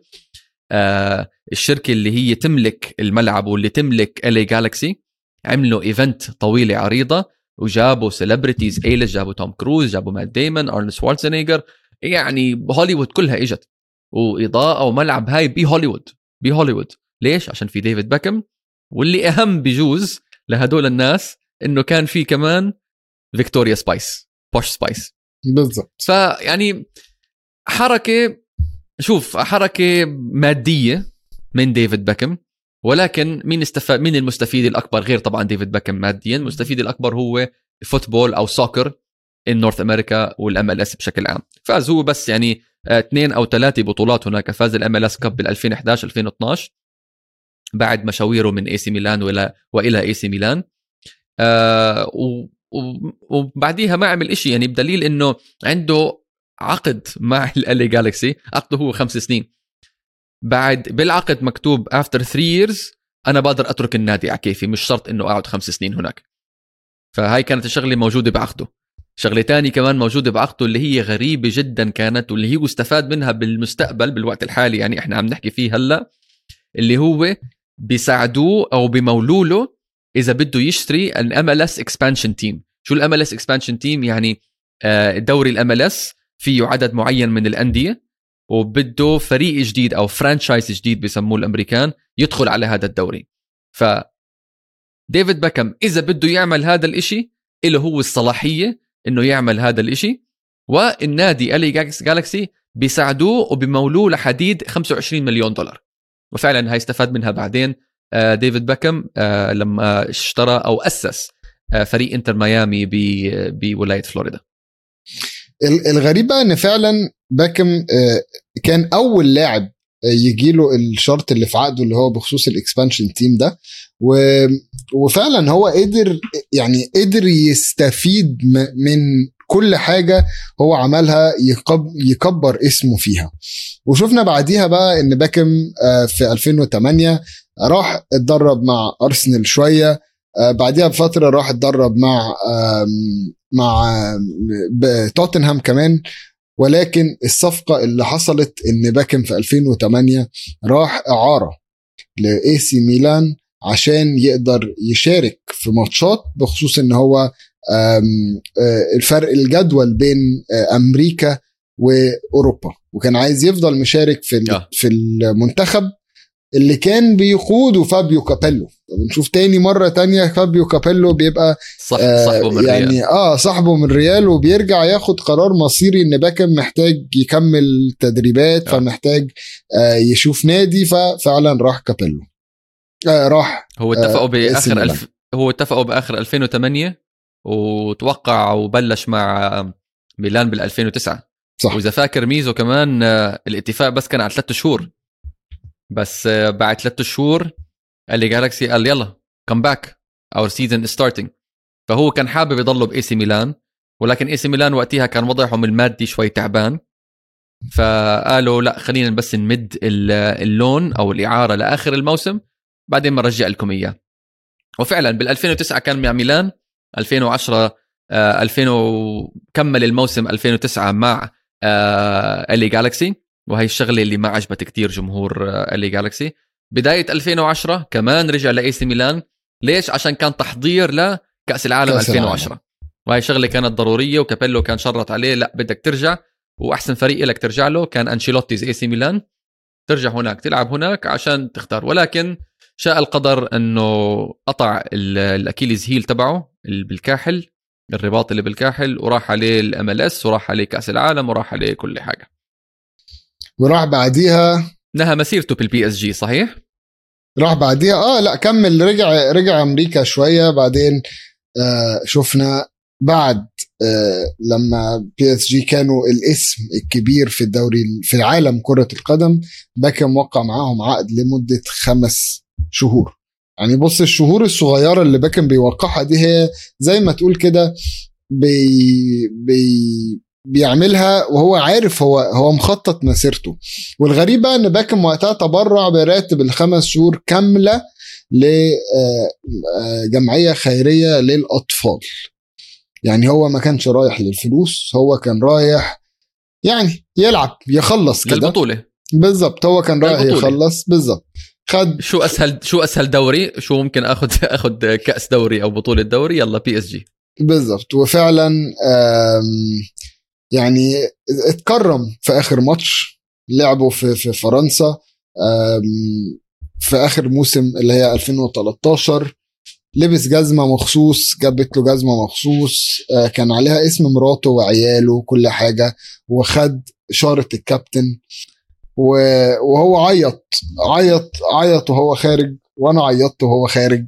آه الشركة اللي هي تملك الملعب واللي تملك LA Galaxy عملوا event طويلة عريضة وجابوا celebrities A-list جابوا توم كروز جابوا مات ديمون ارنولد شوارزنيجر. يعني هوليوود كلها إجت. وإضاءة وملعب هاي بهوليوود بهوليوود. ليش؟ عشان في ديفيد بيكهام واللي أهم بجوز لهدول الناس إنه كان في كمان فيكتوريا Spice Posh Spice. بالضبط. فيعني حركة شوف حركة مادية من ديفيد بيكهام ولكن مين استفاد مين المستفيد الأكبر غير طبعا ديفيد بيكهام ماديا؟ المستفيد الأكبر هو football أو soccer in North America وال MLS بشكل عام. فاز هو بس يعني اثنين أو ثلاثة بطولات هناك. فاز ال MLS Cup بال 2011 2012 بعد مشاويره من اي سي ميلان والى وإلى اي سي ميلان آه وبعديها ما عمل إشي. يعني بدليل إنه عنده عقد مع ال LA Galaxy عقده هو خمس سنين. بعد بالعقد مكتوب after 3 years أنا بقدر أترك النادي على كيفي مش شرط إنه أقعد خمس سنين هناك. فهاي كانت الشغلة موجوده بعقده. شغلة تاني كمان موجودة بعقده اللي هي غريبة جدا كانت واللي هي استفاد منها بالمستقبل بالوقت الحالي يعني إحنا عم نحكي فيه هلأ اللي هو بيساعدوه أو بمولوا له إذا بده يشتري ال MLS expansion team شو ال MLS expansion team يعني دوري ال MLS فيه عدد معين من الأندية. وبده فريق جديد أو franchise جديد بسموه الأمريكان يدخل على هذا الدوري. ف ديفيد بيكهام إذا بده يعمل هذا الإشي له هو الصلاحية إنه يعمل هذا الإشي والنادي LA Galaxy بيساعدوه وبمولوه لحدود 25 مليون دولار. وفعلا هي استفاد منها بعدين آه، ديفيد بيكهام آه، لما اشترى أو أسس آه، فريق إنتر ميامي بولاية فلوريدا. الغريب بقى إن فعلا بيكهام كان أول لاعب يجي له الشرط اللي في عقده اللي هو بخصوص ال expansion team ده. وفعلا هو قدر يعني قدر يستفيد من كل حاجة هو عملها يكب... يكبر اسمه فيها وشفنا بعديها بقى إن باكم في 2008 راح اتدرب مع أرسنال شوية آه، بعديها بفترة راح اتدرب مع مع توتنهام كمان. ولكن الصفقة اللي حصلت إن باكن في 2008 راح إعارة لاي سي ميلان عشان يقدر يشارك في ماتشات بخصوص إن هو آه، الفرق الجدول بين آه، أمريكا وأوروبا. وكان عايز يفضل مشارك في في المنتخب اللي كان بيقوده فابيو كابيلو. بنشوف تاني مرة تانية فابيو كابيلو بيبقى صح آه صاحبه من يعني ريال. آه صاحبه من ريال وبيرجع ياخد قرار مصيري إن بيكهام محتاج يكمل تدريبات آه. فمحتاج آه يشوف نادي ففعلا راح كابيلو. آه راح هو اتفقوا آه بآخر الف... هو اتفقوا بآخر 2008 وتوقع وبلش مع ميلان بال 2009 صح. وإذا فاكر ميزو كمان آه، الاتفاق بس كان على ثلاثة شهور. بس آه، بعد ثلاثة شهور قال LA Galaxy قال يلا come back our season starting فهو كان حابب يضله بإي سي ميلان ولكن إي سي ميلان وقتها كان وضعهم المادي شوي تعبان. فقالوا لا خلينا بس نمد ال loan أو الإعارة لآخر الموسم بعدين بنرجع لكم إياه. وفعلا بال 2009 كان مع ميلان 2010 آه 2000 كمل الموسم 2009 مع آه LA Galaxy وهي الشغلة اللي ما عجبت كتير جمهور LA Galaxy بداية 2010 كمان رجع ل AC ميلان. ليش؟ عشان كان تحضير لكاس العالم كأس 2010 العالم. وهي شغلة كانت ضرورية وكابيلو كان شرط عليه لا بدك ترجع. وأحسن فريق لك ترجع له كان انشيلوتي AC ميلان. ترجع هناك تلعب هناك عشان تختار. ولكن شاء القدر إنه قطع ال Achilles heel تبعه بالكاحل الرباط اللي بالكاحل وراح عليه ال MLS وراح عليه كأس العالم وراح عليه كل حاجة. وراح بعديها نهى مسيرته بال PSG صحيح؟ راح بعديها آه لا كمل رجع رجع أمريكا شوية بعدين آه شفنا بعد آه لما PSG كانوا الاسم الكبير في الدوري في العالم كرة القدم باكم موقع معاهم عقد لمدة خمس شهور يعني بص الشهور الصغيرة اللي باكم بيوقعها دي هي زي ما تقول كده بي بي بيعملها وهو عارف هو هو مخطط مسيرته. والغريب بقى إن باكم وقتها تبرع براتب الخمس شهور كاملة لجمعيه خيرية للأطفال. يعني هو ما كانش رايح للفلوس هو كان رايح يعني يلعب يخلص كده. للبطولة. بالظبط هو كان رايح يخلص بالظبط خد شو أسهل شو أسهل دوري؟ شو ممكن اخذ اخذ كأس دوري أو بطولة دوري؟ يلا PSG بالظبط وفعلا يعني اتكرم في آخر ماتش لعبه في في فرنسا في آخر موسم اللي هي 2013 لبس جزمة مخصوص جابت له جزمة مخصوص آه، كان عليها اسم مراته وعياله وكل حاجة وخد شاره الكابتن وهو عيط عيط عيط وهو خارج وأنا عيطت وهو خارج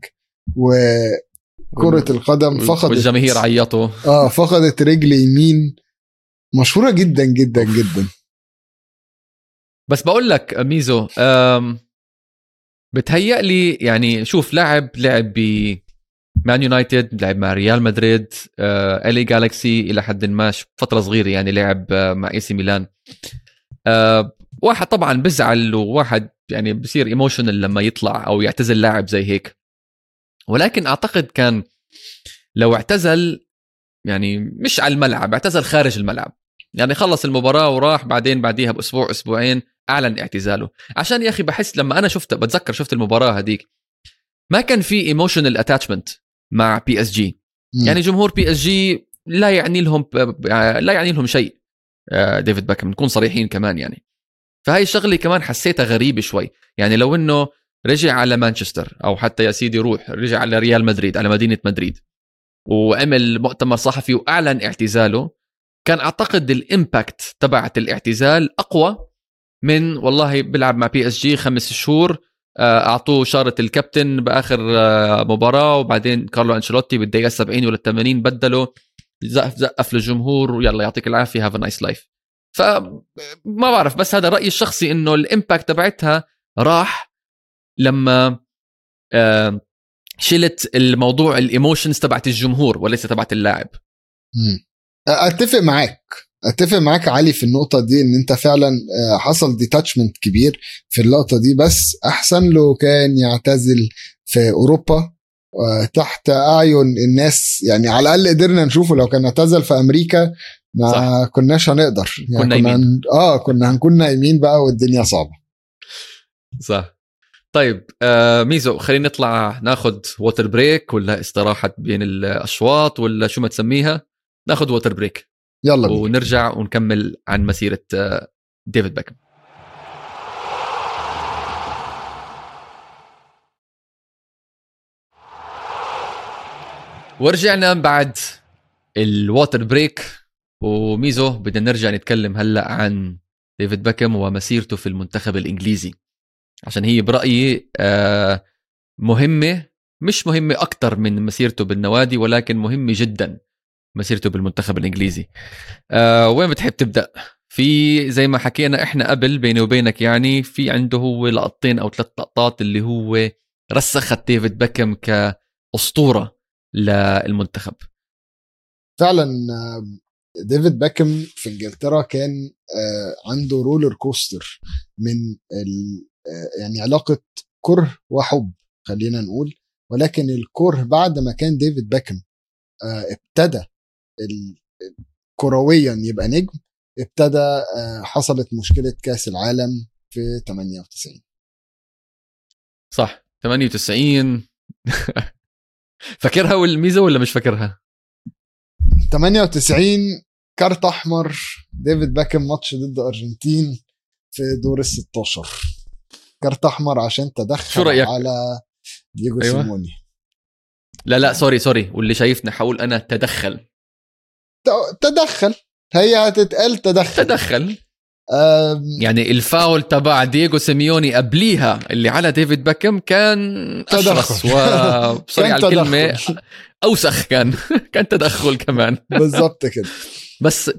وكرة القدم فقدت والجماهير عيطوا. آه فقدت رجل يمين مشهورة جدا جدا جدا. بس بقول لك ميزو بتهيأ لي يعني شوف لاعب لعب ب Man United لعب مع ريال مدريد LA Galaxy إلى حد ما فترة صغيرة يعني لعب آه، مع AC ميلان واحد طبعا بزعل وواحد يعني بصير emotional لما يطلع أو يعتزل لاعب زي هيك. ولكن أعتقد كان لو اعتزل يعني مش على الملعب اعتزل خارج الملعب. يعني خلص المباراة وراح بعدين بعديها بأسبوع أسبوعين أعلن اعتزاله. عشان يا أخي بحس لما أنا شفت بتذكر شفت المباراة هذيك ما كان في emotional attachment مع PSG. يعني جمهور PSG لا يعني لهم لا يعني لهم شيء آه، ديفيد بيكهام نكون صريحين كمان يعني. فهاي الشغلة كمان حسيتها غريبة شوي. يعني لو إنه رجع على مانشستر أو حتى يا سيدي روح رجع على ريال مدريد على مدينة مدريد وعمل مؤتمر صحفي وأعلن اعتزاله كان أعتقد ال impact تبعت الاعتزال أقوى من والله بيلعب مع PSG خمس شهور آه، أعطوه شاره الكابتن بآخر آه، مباراة وبعدين كارلو أنشيلوتي بالدقيقة 70 ولا 80 بدله زقف زقف للجمهور ويلا يعطيك العافية have nice life فما بعرف بس هذا رأيي الشخصي إنه ال impact تبعتها راح لما شلت الموضوع ال emotions تبعت الجمهور وليس تبعت اللاعب. أتفق معاك. أتفق معاك علي في النقطة دي إن أنت فعلا آه، حصل detachment كبير في اللقطة دي بس أحسن له كان يعتزل في أوروبا آه، تحت أعين الناس. يعني على الأقل قدرنا نشوفه لو كان اعتزل في أمريكا ما صح. كناش هنقدر. يعني كنا كنا. هن... آه كنا هنكون نايمين بقى والدنيا صعبة. صح. طيب آه ميزو خلينا نطلع ناخذ water break ولا استراحة بين الأشواط ولا شو ما تسميها؟ ناخذ water break يلا بينا. ونرجع ونكمل عن مسيرة آه، ديفيد بيكم ورجعنا بعد ال water break وميزو بدنا نرجع نتكلم هلا عن ديفيد بيكم ومسيرته في المنتخب الإنجليزي. عشان هي برأيي آه، مهمة مش مهمة أكثر من مسيرته بالنوادي ولكن مهمة جدا. مسيرته بالمنتخب الإنجليزي. آه وين بتحب تبدأ؟ في زي ما حكينا إحنا قبل بيني وبينك يعني في عنده هو لقطتين أو ثلاث لقطات اللي هو رسخت ديفيد بيكم كأسطورة للمنتخب. فعلا آه، ديفيد باكم في إنجلترا كان آه، عنده roller coaster من آه، يعني علاقة كره وحب خلينا نقول. ولكن الكره بعد ما كان ديفيد باكم ابتدى كرويا يبقى نجم ابتدى آه، حصلت مشكلة كأس العالم في 98 صح 98 فاكرها والميزة ولا مش فاكرها؟ 98 كارت أحمر ديفيد باكم ماتش ضد أرجنتين في دور ال 16 كارت أحمر عشان تدخل شو رأيك؟ على دييجو أيوة. سيموني. لا لا sorry sorry. واللي شايفنا حقول أنا تدخل. تدخل. هي هتتقال تدخل. تدخل. يعني الفاول تبع دييغو سيميوني قبليها اللي على ديفيد بيكم كان تدخل. على الكلمة. أوسخ كان. كان تدخل كمان. بالظبط كده. بس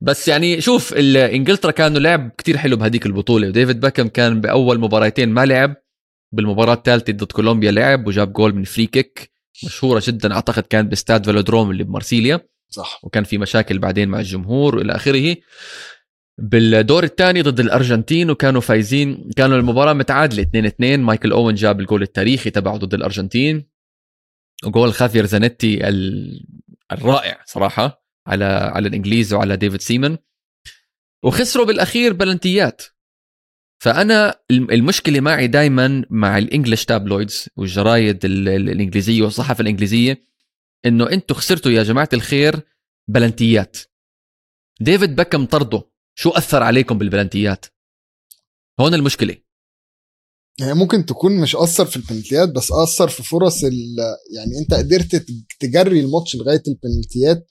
بس يعني شوف إنجلترا كانوا لعب كتير حلو بهديك البطولة وديفيد باكم كان بأول مباراتين ما لعب. بالمباراة الثالثة ضد كولومبيا لعب وجاب جول من free kick. مشهورة جدا أعتقد كان باستاد فيلودروم اللي بمارسيليا. صح. وكان في مشاكل بعدين مع الجمهور وإلى آخره. بالدور الثاني ضد الأرجنتين وكانوا فايزين كانوا المباراة متعادلة 2 2 مايكل أوين جاب الجول التاريخي تبعه ضد الأرجنتين. وجول خافير زانيتي ال- الرائع صراحة على على الإنجليز وعلى ديفيد سيمن وخسروا بالأخير بلنتيات. فأنا الم- المشكلة معي دائما مع ال English tabloids والجرايد ال- ال- الإنجليزية والصحافة الإنجليزية. إنه أنتم خسرتوا يا جماعة الخير بلنتيات. ديفيد بكم طرده شو أثر عليكم بالبلنتيات؟ هون المشكلة. يعني ممكن تكون مش أثر في البنتيات بس أثر في فرص ال... يعني أنت قدرت تجري الماتش لغاية البنتيات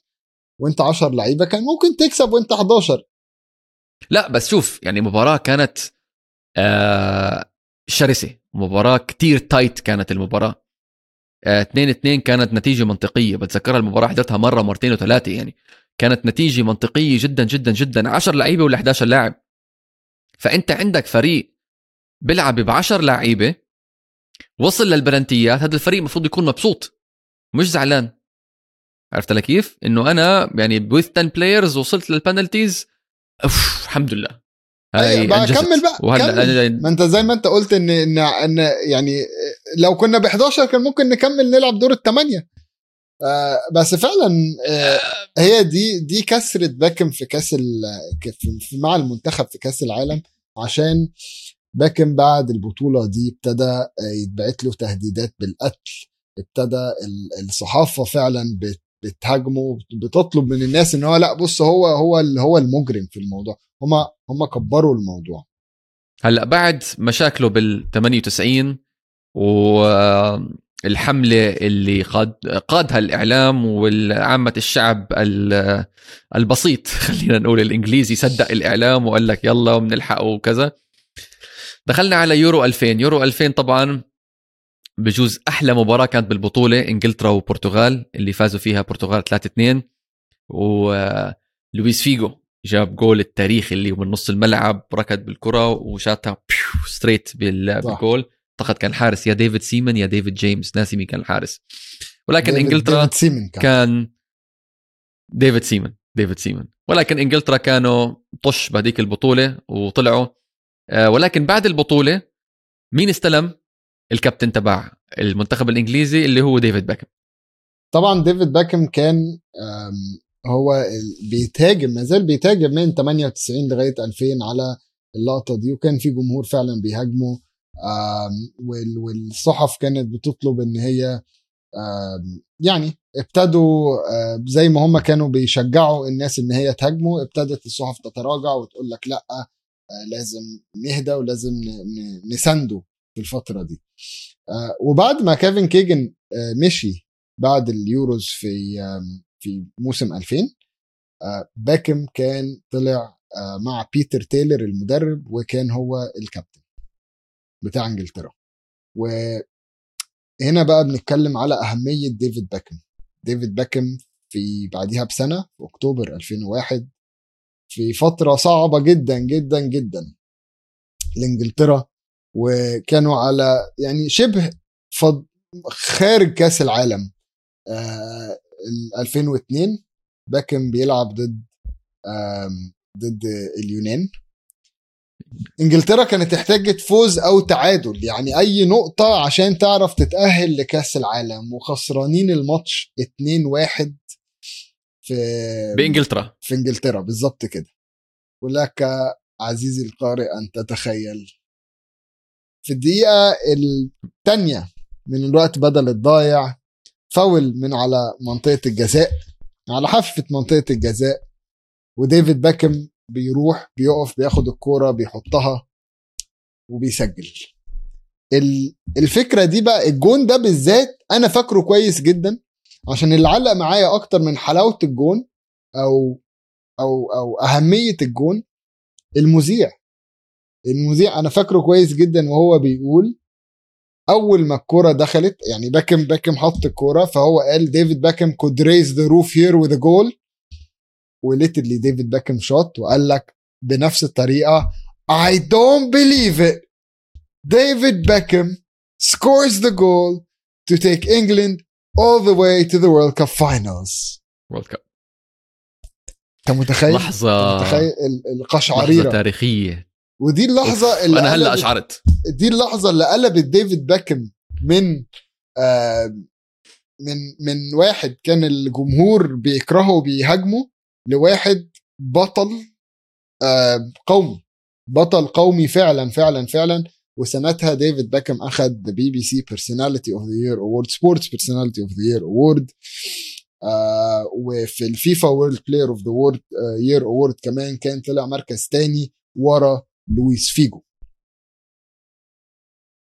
وأنت 10 لعيبة كان ممكن تكسب وأنت 11 لا بس شوف يعني مباراة كانت آه شرسة. مباراة كتير تايت كانت المباراة. آه، 2 2 كانت نتيجة منطقية. بتذكرها المباراة حضرتها مرة مرتين وثلاثة يعني. كانت نتيجة منطقية جدا جدا جدا. 10 لعيبة ولا 11 لاعب. فأنت عندك فريق بيلعب ب 10 لعيبة وصل للبلنتيات هذا الفريق المفروض يكون مبسوط. مش زعلان. عرفت كيف؟ إنه أنا يعني with 10 players وصلت لل penalties أوف الحمد لله. أيوة، بقى أنجزت. كمل بقى، وهلا ما أنت زي ما أنت قلت ان ان ان يعني لو كنا ب 11 كان ممكن نكمل نلعب دور الثمانيه آه بس فعلا آه هي دي دي كسره باكم في كأس ال- في- في- مع المنتخب في كأس العالم عشان باكم بعد البطولة دي ابتدى آه، يتبعت له تهديدات بالقتل. ابتدى ال- الصحافة فعلا بت- بتهاجمه بتطلب من الناس إن هو لأ بص هو هو هو المجرم في الموضوع. هم هم كبروا الموضوع. هلأ بعد مشاكله بال 98 والحمله اللي قاد قادها الإعلام والعامة الشعب ال- البسيط خلينا نقول الإنجليزي صدق الإعلام وقال لك يلا وبنلحقه وكذا. دخلنا على يورو 2000 يورو 2000 طبعا بجوز أحلى مباراة كانت بالبطولة إنجلترا وبرتغال اللي فازوا فيها برتغال 3 2 ولويس فيجو جاب جول التاريخي اللي من نص الملعب ركض بالكرة وشاتها straight. بالجول. اعتقد كان حارس. يا ديفيد سيمن يا ديفيد جيمس. ناسي مين كان الحارس. ولكن ديفيد- إنجلترا ديفيد سيمن كان, كان ديفيد سيمن ديفيد سيمن. ولكن إنجلترا كانوا طش بهذيك البطولة وطلعوا. آه، ولكن بعد البطولة مين استلم؟ الكابتن تبع المنتخب الإنجليزي اللي هو ديفيد باكم. طبعا ديفيد باكم كان هو بيتهاجم ما زال بيتهاجم من 98 لغاية 2000 على اللقطة دي وكان في جمهور فعلا بيهاجمه. والصحف كانت بتطلب إن هي يعني ابتدوا زي ما هم كانوا بيشجعوا الناس إن هي تهاجمه ابتدت الصحف تتراجع وتقول لك لأ آه، لازم نهدى ولازم نسنده في الفترة دي. آه، وبعد ما كيفن كيجن آه، مشي بعد اليوروز في في موسم 2000 آه، باكم كان طلع آه، مع بيتر تايلر المدرب وكان هو الكابتن بتاع إنجلترا. وهنا بقى بنتكلم على أهمية ديفيد باكم. ديفيد باكم في بعديها بسنة في أكتوبر 2001 في فترة صعبة جدا جدا جدا لإنجلترا. وكانوا على يعني شبه فض خارج كأس العالم. آه 2002 باكم بيلعب ضد ضد اليونان. انجلترا كانت احتاجت فوز أو تعادل يعني اي نقطة عشان تعرف تتأهل لكأس العالم وخسرانين الماتش 2-1 في بإنجلترا. في انجلترا بالظبط كده. ولك عزيزي القارئ أن تتخيل. في الدقيقة الثانية من الوقت بدل الضايع فاول من على منطقة الجزاء على حافة منطقة الجزاء وديفيد باكم بيروح بيقف بياخد الكورة بيحطها وبيسجل. ال- الفكرة دي بقى الجون ده بالذات أنا فاكره كويس جدا عشان اللي علق معايا أكتر من حلاوة الجون أو أو أو أهمية الجون المذيع. المذيع أنا فاكره كويس جدا وهو بيقول أول ما الكورة دخلت يعني باكم باكم حط الكورة فهو قال ديفيد باكم could raise the roof here with a goal. و literally ديفيد باكم شوت وقال لك بنفس الطريقة I don't believe it. David Beckham scores the goal to take England all the way to the World Cup finals. World Cup أنت متخيل؟ لحظة. متخيل ال- لحظة القشعريره تاريخية. ودي اللحظة اللي أنا هلأ أشعرت. دي اللحظة اللي قلبت ديفيد باكم من آه من من واحد كان الجمهور بيكرهه وبيهاجمه لواحد بطل آه قومي. بطل قومي فعلا فعلا فعلا. وسنتها ديفيد باكم أخذ BBC Personality of the Year award Sports Personality of the Year award وفي الفيفا World Player of the award Year award كمان كان طلع مركز تاني ورا لويس فيجو.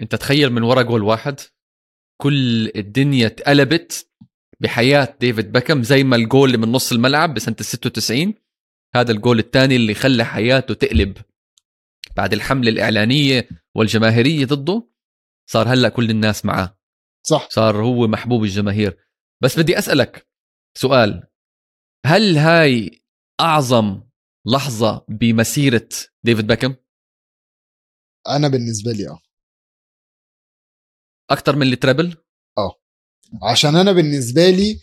انت تخيل من ورا جول واحد كل الدنيا اتقلبت بحياة ديفيد باكم زي ما الجول من نص الملعب بسنة ال 96 هذا الجول الثاني اللي خلى حياته تقلب. بعد الحملة الإعلانية والجماهيرية ضده صار هلأ كل الناس معاه. صح. صار هو محبوب الجماهير. بس بدي أسألك سؤال. هل هاي أعظم لحظة بمسيرة ديفيد باكم أنا بالنسبة لي آه. أكثر من ال treble عشان أنا بالنسبة لي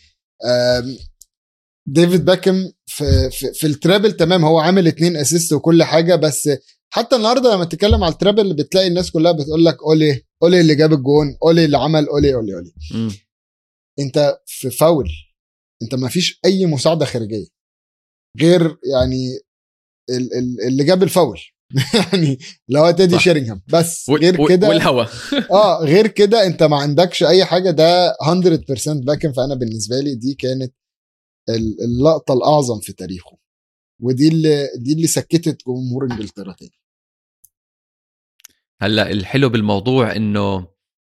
ديفيد باكم في, في, في ال treble تمام هو عامل اتنين assist وكل حاجة بس حتى النهارده لما تتكلم على ال treble بتلاقي الناس كلها بتقول لك أولي أولي اللي جاب الجون أولي اللي عمل أولي أولي أولي. مم. أنت في فاول. أنت ما فيش أي مساعدة خارجية. غير يعني ال- ال- اللي جاب الفاول. يعني لو تيدي صح. شيرينغهام. بس غير كده والهوا. آه غير كده انت ما عندكش أي حاجة. ده 100% باكن فأنا بالنسبة لي دي كانت ال- اللقطة الأعظم في تاريخه. ودي اللي دي اللي سكتت جمهور إنجلترا تاني. هلأ الحلو بالموضوع إنه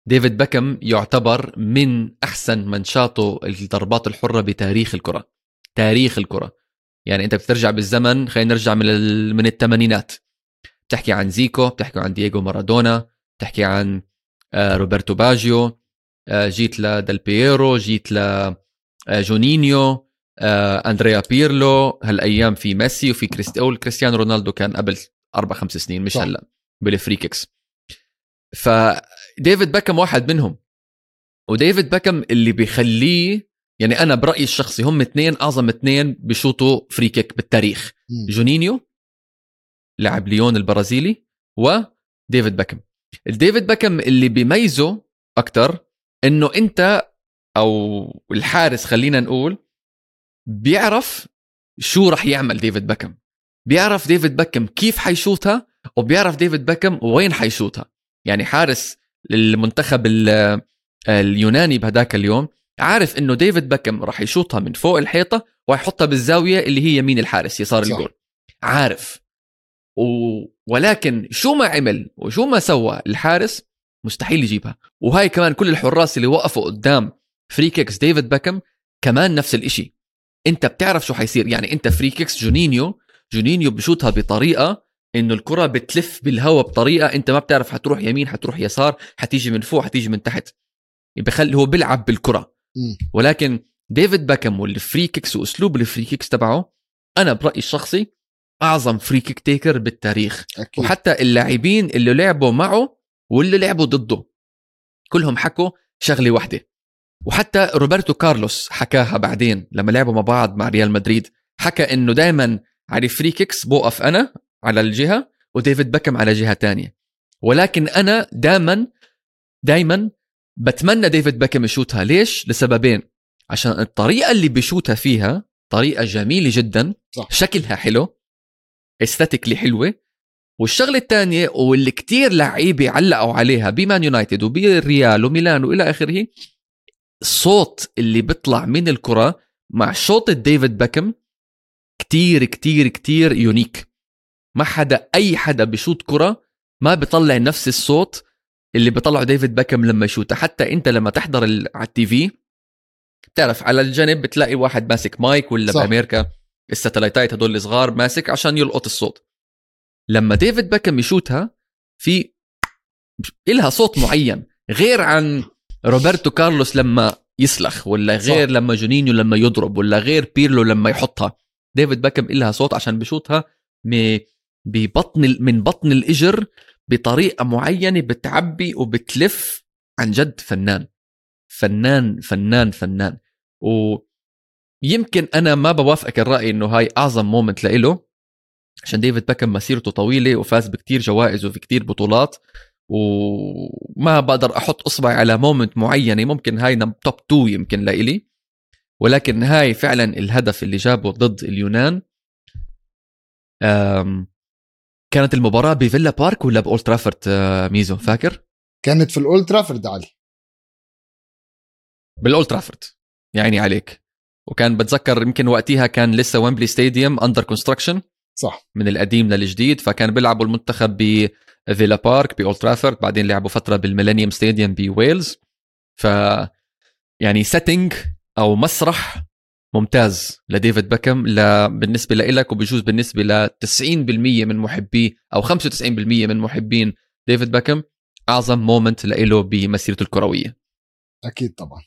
ديفيد بكم يعتبر من أحسن من شاطوا الضربات الحرة بتاريخ الكرة. تاريخ الكرة. يعني أنت بترجع بالزمن خلينا نرجع من من الثمانينات. بتحكي عن زيكو بتحكي عن دييغو مارادونا بتحكي عن آه، روبرتو باجيو آه، جيت لدال بييرو جيت لجونينيو أندريا بيرلو هالأيام في ميسي وفي كريستيانو كريستيانو رونالدو كان قبل أربع خمس سنين مش صح. هلأ بال free kicks فديفيد بكم واحد منهم وديفيد بكم اللي بيخليه يعني أنا برأيي الشخصي هم اثنين أعظم اثنين بشوطوا free kick بالتاريخ مم. جونينيو لاعب ليون البرازيلي وديفيد بكم الديفيد بكم اللي بيميزه أكثر إنه أنت أو الحارس خلينا نقول بيعرف شو رح يعمل ديفيد بكم بيعرف ديفيد بكم كيف حيشوتها وبيعرف ديفيد بكم وين حيشوتها يعني حارس المنتخب ال- اليوناني بهداك اليوم عارف إنه ديفيد بكم راح يشوطها من فوق الحيطة ويحطها بالزاوية اللي هي يمين الحارس يسار صح. الجول عارف. ولكن شو ما عمل وشو ما سوى الحارس مستحيل يجيبها. وهاي كمان كل الحراس اللي وقفوا قدام free kicks ديفيد بكم كمان نفس الإشي. أنت بتعرف شو حيصير. يعني أنت free kicks جونينيو جونينيو بشوتها بطريقة إنه الكرة بتلف بالهواء بطريقة أنت ما بتعرف حتروح يمين حتروح يسار حتيجي من فوق حتيجي من تحت. بخلي هو بيلعب بالكرة. ولكن ديفيد باكم وال free kicks وأسلوب ال free kicks تبعه أنا برأيي الشخصي أعظم free kick taker بالتاريخ. أكيد. وحتى اللاعبين اللي لعبوا معه واللي لعبوا ضده. كلهم حكوا شغلة واحدة. وحتى روبرتو كارلوس حكاها بعدين لما لعبوا مع بعض مع ريال مدريد. حكى إنه دائما على ال free kicks بوقف أنا على الجهة وديفيد بكم على جهة تانية. ولكن أنا دائما دائما بتمنى ديفيد بكم يشوتها. ليش؟ لسببين. عشان الطريقة اللي بيشوتها فيها طريقة جميلة جدا. صح. شكلها حلو. aesthetically حلوة. والشغلة الثانية واللي كتير لعيبة علقوا عليها بمان يونايتد وبالريال وميلان وإلى آخره الصوت اللي بيطلع من الكرة مع شوط ديفيد بكم كتير كتير كتير unique. ما حدا أي حدا بشوت كرة ما بيطلع نفس الصوت اللي بيطلعه ديفيد بكم لما يشوتها حتى أنت لما تحضر على ال TV بتعرف على الجنب بتلاقي واحد ماسك مايك ولا صح. بأمريكا. ال satellite ات هدول الصغار ماسك عشان يلقط الصوت. لما ديفيد بكم يشوتها في إلها صوت معين غير عن روبرتو كارلوس لما يسلخ ولا غير صح. لما جونينيو لما يضرب ولا غير بيرلو لما يحطها. ديفيد بكم إلها صوت عشان بشوتها ببطن من بطن الإجر بطريقة معينة بتعبي وبتلف عن جد فنان. فنان فنان فنان. ويمكن أنا ما بوافقك الرأي إنه هاي أعظم moment لإله عشان ديفيد بكم مسيرته طويلة وفاز بكتير جوائز وفي كتير بطولات وما بقدر أحط إصبعي على moment معينة ممكن هاي top 2 يمكن لإلي. ولكن هاي فعلا الهدف اللي جابه ضد اليونان. كانت المباراة بفيلا بارك ولا بأولد ترافورد آه، ميزو؟ فاكر؟ كانت في الأولد ترافورد علي. بالأولد ترافورد. يعني عليك. وكان بتذكر يمكن وقتها كان لسه ويمبلي stadium under construction صح. من القديم للجديد فكان بيلعبوا المنتخب بفيلا بارك بأولد ترافورد بعدين لعبوا فترة بال Millennium Stadium ب Wales ف يعني setting أو مسرح ممتاز لديفيد بكم ل... بالنسبة لك وبجوز بالنسبة ل 90% من محبي أو 95% من محبين ديفيد بكم أعظم مومنت له بمسيرته الكروية. أكيد طبعا.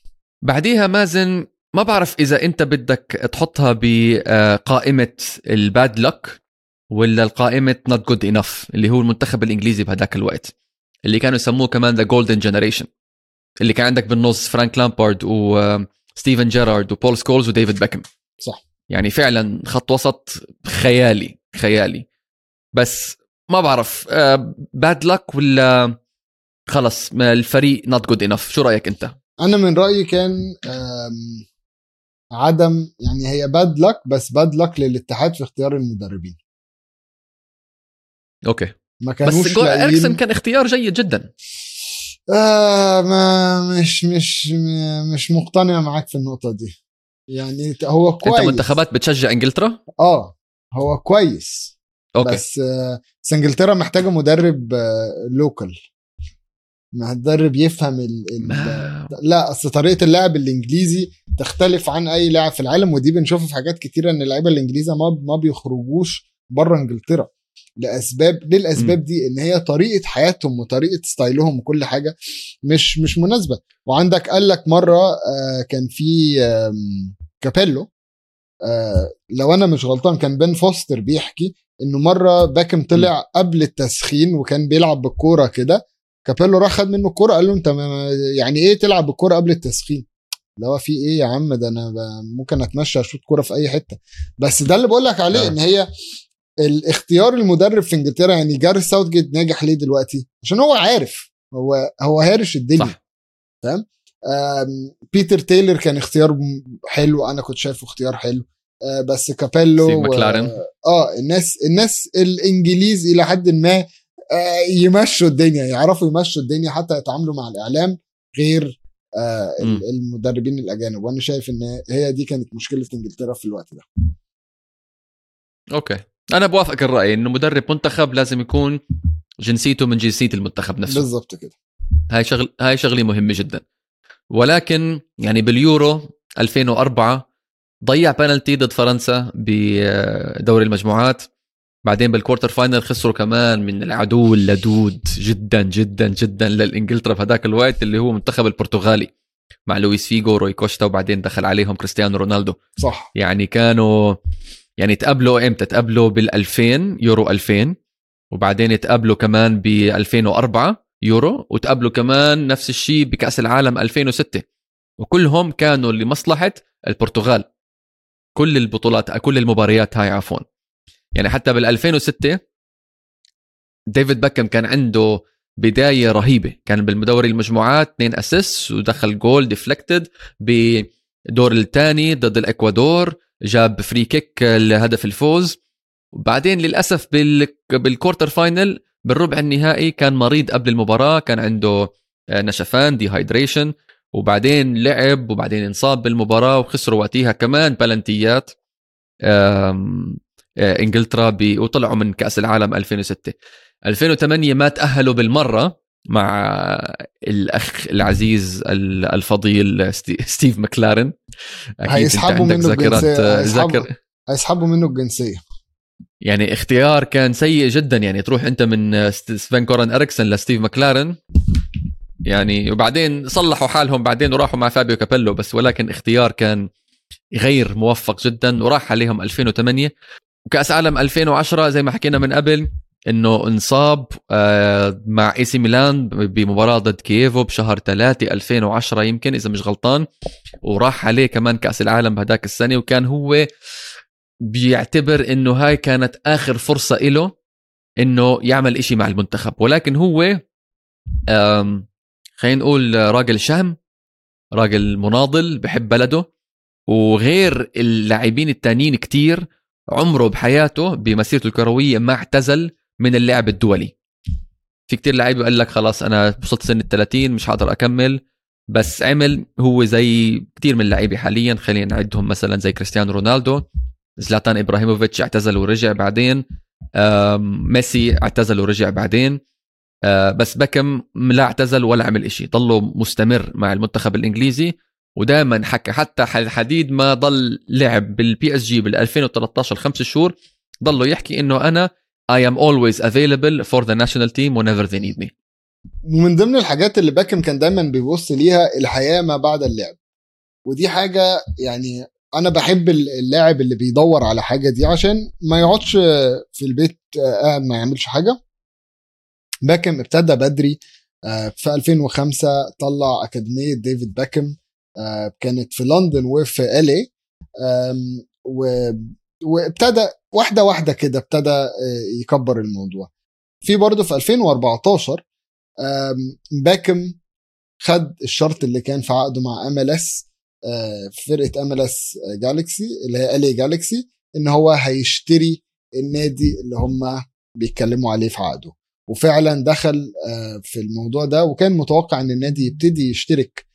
بعديها مازن ما بعرف إذا أنت بدك تحطها بقائمة ال bad luck ولا القائمة not good enough اللي هو المنتخب الإنجليزي بهداك الوقت اللي كانوا يسموه كمان the golden generation اللي كان عندك بالنص فرانك لامبارد وستيفن جيرارد وبول سكولز وديفيد بيكم صح. يعني فعلا خط وسط خيالي خيالي. بس ما بعرف bad luck ولا خلص الفريق not good enough شو رأيك أنت؟ أنا من رأيي كان عدم يعني هي bad luck بس bad luck للاتحاد في اختيار المدربين. okay. ما بس كانوش جو- إريكسن كان اختيار جيد جدا. آه ما مش مش مش مقتنع معاك في النقطة دي. يعني هو كويس. انت منتخبات بتشجع إنجلترا؟ آه هو كويس. okay. بس آه، بس إنجلترا محتاجة مدرب آه، local مدرب يفهم ال... ال... ما... لا أصل طريقة اللعب الإنجليزي تختلف عن أي لاعب في العالم ودي بنشوفها في حاجات كتيرة إن اللعيبة الانجليزه ما ما بيخرجوش بره إنجلترا لأسباب للأسباب دي إن هي طريقة حياتهم وطريقة style هم وكل حاجة مش مش مناسبة. وعندك قال لك مرة آه، كان في آم، كابيلو آه، لو أنا مش غلطان كان بن فوستر بيحكي إنه مرة باكم طلع قبل التسخين وكان بيلعب بالكورة كده كابيلو راح خد منه الكوره قال له أنت يعني إيه تلعب بالكوره قبل التسخين؟ اللي هو في إيه يا عم؟ ده أنا ممكن أتمشى أشوط كوره في أي حتة. بس ده اللي بقول لك عليه آه. إن هي الاختيار المدرب في إنجلترا يعني جاري ساوثجيت ناجح ليه دلوقتي؟ عشان هو عارف هو هو هارش الدنيا. آم، بيتر تايلور كان اختيار حلو أنا كنت شايفه اختيار حلو. آه، بس كابيلو و- ماكلارن. آه الناس الناس الإنجليز إلى حد ما آه، يمشوا الدنيا يعرفوا يمشوا الدنيا حتى يتعاملوا مع الإعلام غير آه،. المدربين الأجانب. وأنا شايف إن هي دي كانت مشكلة إنجلترا في الوقت ده. أوكي. أنا بوافقك الرأي إنه مدرب منتخب لازم يكون جنسيته من جنسية المنتخب نفسه. بالظبط كده. هاي شغل هاي شغلة مهمة جدا. ولكن يعني باليورو 2004 ضيع بنالتي ضد فرنسا بدوري المجموعات. بعدين بال quarter final خسروا كمان من العدو اللدود جدا جدا جدا للإنجلترا في هذاك الوقت اللي هو منتخب البرتغالي مع لويس فيجو روي كوستا وبعدين دخل عليهم كريستيانو رونالدو. صح. يعني كانوا يعني تقابلوا إمتى؟ تقابلوا بال 2000 يورو 2000 وبعدين تقابلوا كمان ب 2004 يورو وتقابلوا كمان نفس الشيء بكأس العالم 2006 وكلهم كانوا لمصلحة البرتغال. كل البطولات كل المباريات هاي عفوا. يعني حتى بال 2006 ديفيد باكم كان عنده بداية رهيبة. كان بالدوري المجموعات اثنين اسيس ودخل goal deflected بدور الثاني ضد الإكوادور جاب free kick لهدف الفوز. وبعدين للأسف بال بال quarter final بالربع النهائي كان مريض قبل المباراة كان عنده آه، نشفان dehydration وبعدين لعب وبعدين انصاب بالمباراة وخسروا وقتها كمان بلنتيات إنجلترا ب... وطلعوا من كأس العالم 2006 2008 ما تأهلوا بالمرة مع الأخ العزيز ال- الفضيل ستي- ستيف ماكلارن هيسحبوا منه ذاكرات هيسحبوا. ذاكر هيسحبوا منه الجنسية. يعني اختيار كان سيء جدا. يعني تروح أنت من ست- سفين جوران إريكسن لستيف ماكلارن يعني وبعدين صلحوا حالهم بعدين وراحوا مع فابيو كابيلو بس ولكن اختيار كان غير موفق جدا وراح عليهم 2008 وكاس عالم 2010 زي ما حكينا من قبل إنه انصاب آه، مع إي سي ميلان بمباراة ضد كييفو بشهر 3 2010 يمكن إذا مش غلطان. وراح عليه كمان كأس العالم بهداك السنة وكان هو بيعتبر إنه هاي كانت آخر فرصة له إنه يعمل إشي مع المنتخب. ولكن هو خلينا نقول راجل شهم راجل مناضل بحب بلده. وغير اللاعبين التانيين كتير عمره بحياته بمسيرته الكروية ما اعتزل من اللعب الدولي. في كتير لعيبه قال لك خلاص أنا وصلت سن ال 30 مش حقدر أكمل. بس عمل هو زي كتير من اللعيبة حاليا خلينا نعدهم مثلا زي كريستيانو رونالدو زلاتان إبراهيموفيتش اعتزل ورجع بعدين ميسي اعتزل ورجع بعدين. آه، بس بكم لا اعتزل ولا عمل إشي ضله مستمر مع المنتخب الإنجليزي. ودائما حكى. حتى حديت ما ضل لعب بال PSG بال 2013 خمس شهور ضله يحكي إنه أنا I am always available for the national team whenever they need me. ومن ضمن الحاجات اللي باكم كان دايما بيبص ليها الحياة ما بعد اللعب. ودي حاجة يعني أنا بحب اللاعب اللي بيدور على حاجة دي عشان ما يقعدش في البيت قاعد ما يعملش حاجة. باكم ابتدى بدري آه، في 2005 طلع أكاديمية ديفيد باكم. آه، كانت في لندن وفي LA وابتدى واحدة واحدة كده ابتدى آه، يكبر الموضوع. في برضه في 2014 آم، باكم خد الشرط اللي كان في عقده مع ام ال اس فرقة ام ال اس جالكسي اللي هي LA جالكسي إن هو هيشتري النادي اللي هم بيتكلموا عليه في عقده. وفعلا دخل في الموضوع ده وكان متوقع إن النادي يبتدي يشترك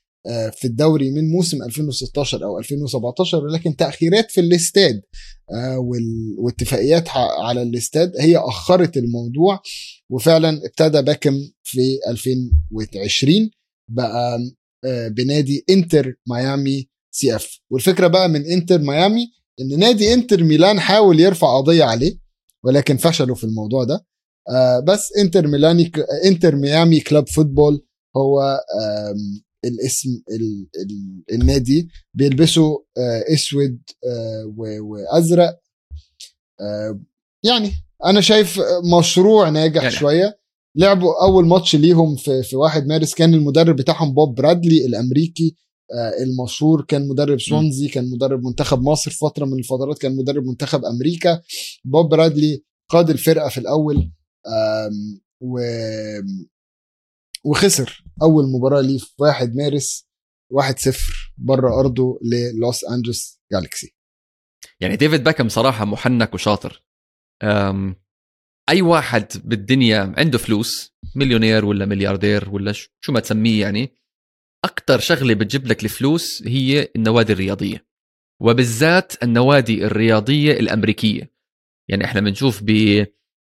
في الدوري من موسم 2016 أو 2017 ولكن تأخيرات في الاستاد واتفاقيات على الاستاد هي أخرت الموضوع وفعلا ابتدى باكم في 2020 بقى بنادي إنتر ميامي CF. والفكرة بقى من إنتر ميامي إن نادي إنتر ميلان حاول يرفع قضية عليه ولكن فشلوا في الموضوع ده. آه بس إنتر ميلاني إنتر ميامي club فوتبول هو الاسم ال ال النادي بيلبسوا آه أسود آه وأزرق. آه يعني أنا شايف مشروع ناجح. شوية. لعبوا أول ماتش ليهم في في 1 مارس. كان المدرب بتاعهم بوب برادلي الأمريكي. المشهور كان مدرب سوانزي كان مدرب منتخب مصر فترة من الفترات كان مدرب منتخب أمريكا. بوب برادلي قاد الفرقة في الأول. و وخسر. أول مباراة ليه في 1 مارس 1-0 بره أرضه للوس أنجلوس جالكسي يعني ديفيد باكم صراحة محنك وشاطر. أي واحد بالدنيا عنده فلوس مليونير ولا ملياردير ولا شو ما تسميه يعني أكثر شغلة بتجيب لك الفلوس هي النوادي الرياضية وبالذات النوادي الرياضية الأمريكية. يعني إحنا بنشوف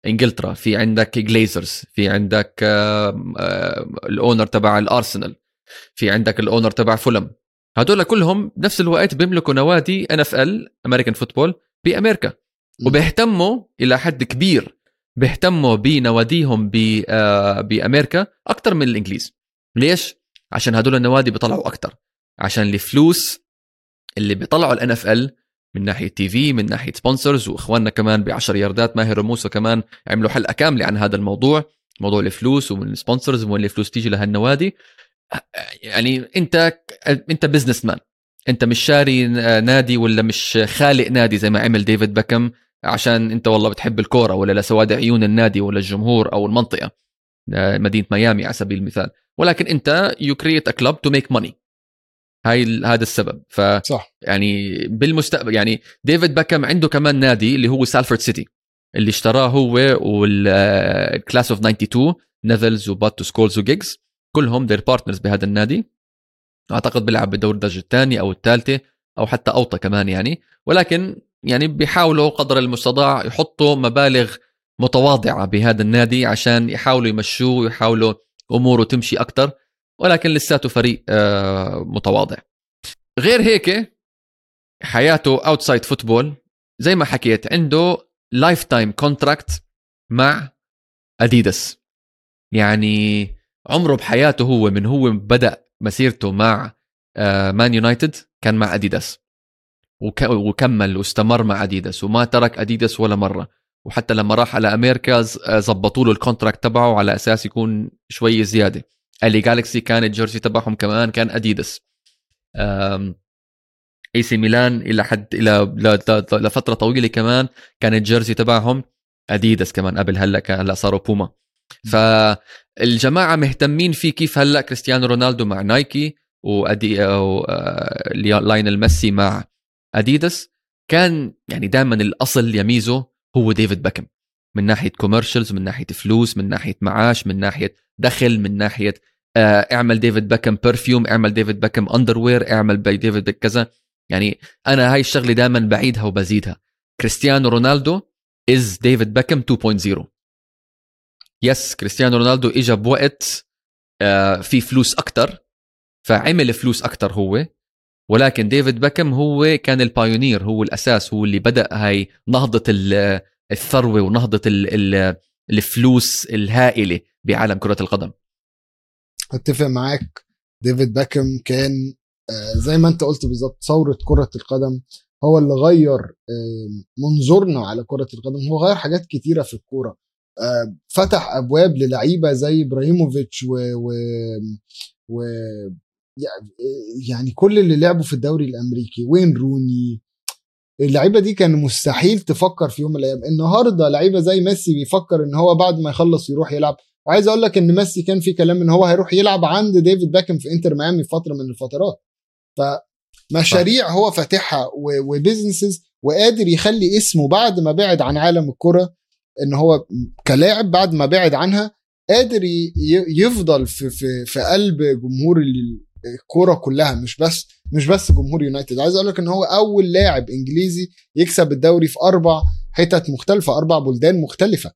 بانجلترا في عندك جليزرز في عندك ال owner تبع الأرسنال في عندك ال owner تبع فولهام. هدول كلهم بنفس الوقت بيملكوا نوادي NFL American football بأمريكا. وبيهتموا إلى حد كبير بيهتموا بنواديهم بأمريكا أكثر من الإنجليز. ليش؟ عشان هدول النوادي بيطلعوا أكثر عشان الفلوس اللي بيطلعوا ال NFL من ناحية TV من ناحية sponsors وإخواننا كمان ب 10 ياردات ماهر وموسى كمان عملوا حلقة كاملة عن هذا الموضوع موضوع الفلوس ومن ال sponsors وين الفلوس تيجي لهالنوادي يعني أنت أنت businessman أنت مش شاري نادي ولا مش خالق نادي زي ما عمل ديفيد باكم عشان أنت والله بتحب الكورة ولا لسواد عيون النادي ولا الجمهور أو المنطقة. مدينة ميامي على سبيل المثال. ولكن أنت you create a club to make money هاي هذا السبب. ف صح. يعني بالمستقبل يعني ديفيد باكم عنده كمان نادي اللي هو سالفورد سيتي اللي اشتراه هو وال class of 92 نيفلز وبات وسكولز وجيجز. كلهم their partners بهذا النادي. أعتقد بيلعب بدور الدرجة الثانية أو الثالثة أو حتى أوطى كمان يعني. ولكن يعني بيحاولوا قدر المستطاع يحطوا مبالغ متواضعة بهذا النادي عشان يحاولوا يمشوه ويحاولوا أموره تمشي أكثر ولكن لساته فريق آه، متواضع. غير هيك حياته outside football زي ما حكيت عنده lifetime contract مع اديداس يعني عمره بحياته هو من هو بدأ مسيرته مع مان آه، يونايتد كان مع اديداس وكمل واستمر مع اديداس وما ترك اديداس ولا مرة. وحتى لما راح على أمريكا زبطوا له ال contract تبعه على أساس يكون شوي زيادة. ال ايه جالكسي كان ال jersey تبعهم كمان كان اديداس اي سي ميلان إلى حد إلى لفترة طويلة كمان كان ال jersey تبعهم اديداس كمان قبل هلأ هلأ صاروا بوما فالجماعه مهتمين في كيف هلأ كريستيانو رونالدو مع نايكي وادي آه، لاينل ميسي مع اديداس كان يعني دائما الأصل يميزه هو ديفيد بكم من ناحية commercials من ناحية فلوس من ناحية معاش من ناحية دخل من ناحية اعمل ديفيد بكم perfume اعمل ديفيد بكم underwear اعمل by ديفيد كذا. يعني أنا هاي الشغلة دائما بعيدها وبزيدها. كريستيانو رونالدو is ديفيد بكم 2.0 yes كريستيانو رونالدو اجى بوقت آه، في فلوس أكثر فعمل فلوس أكثر هو. ولكن ديفيد بكم هو كان ال pioneer هو الأساس هو اللي بدأ هاي نهضة الثروة ونهضة الفلوس الهائلة بعالم كرة القدم. أتفق معاك. ديفيد باكم كان آه، زي ما أنت قلت بالظبط ثورة كرة القدم هو اللي غير منظورنا على كرة القدم. هو غير حاجات كتيرة في الكورة. آه، فتح أبواب للعيبة زي إبراهيموفيتش و, و, و يعني كل اللي لعبوا في الدوري الأمريكي. وين روني. اللعيبة دي كان مستحيل تفكر في يوم من الأيام. النهارده لعيبة زي ميسي بيفكر إن هو بعد ما يخلص يروح يلعب. وعايز أقول لك ان ميسي كان في كلام ان هو هيروح يلعب عند ديفيد باكم في انتر ميامي فترة من الفترات. فمشاريع هو فاتحها و businesses وقادر يخلي اسمه بعد ما بعد عن عالم الكرة ان هو كلاعب بعد ما بعد عنها قادر يفضل في في في قلب جمهور ال- الكوره كلها مش بس مش بس جمهور يونايتد. عايز أقول لك ان هو اول لاعب انجليزي يكسب الدوري في أربع حتت مختلفة أربع بلدان مختلفة.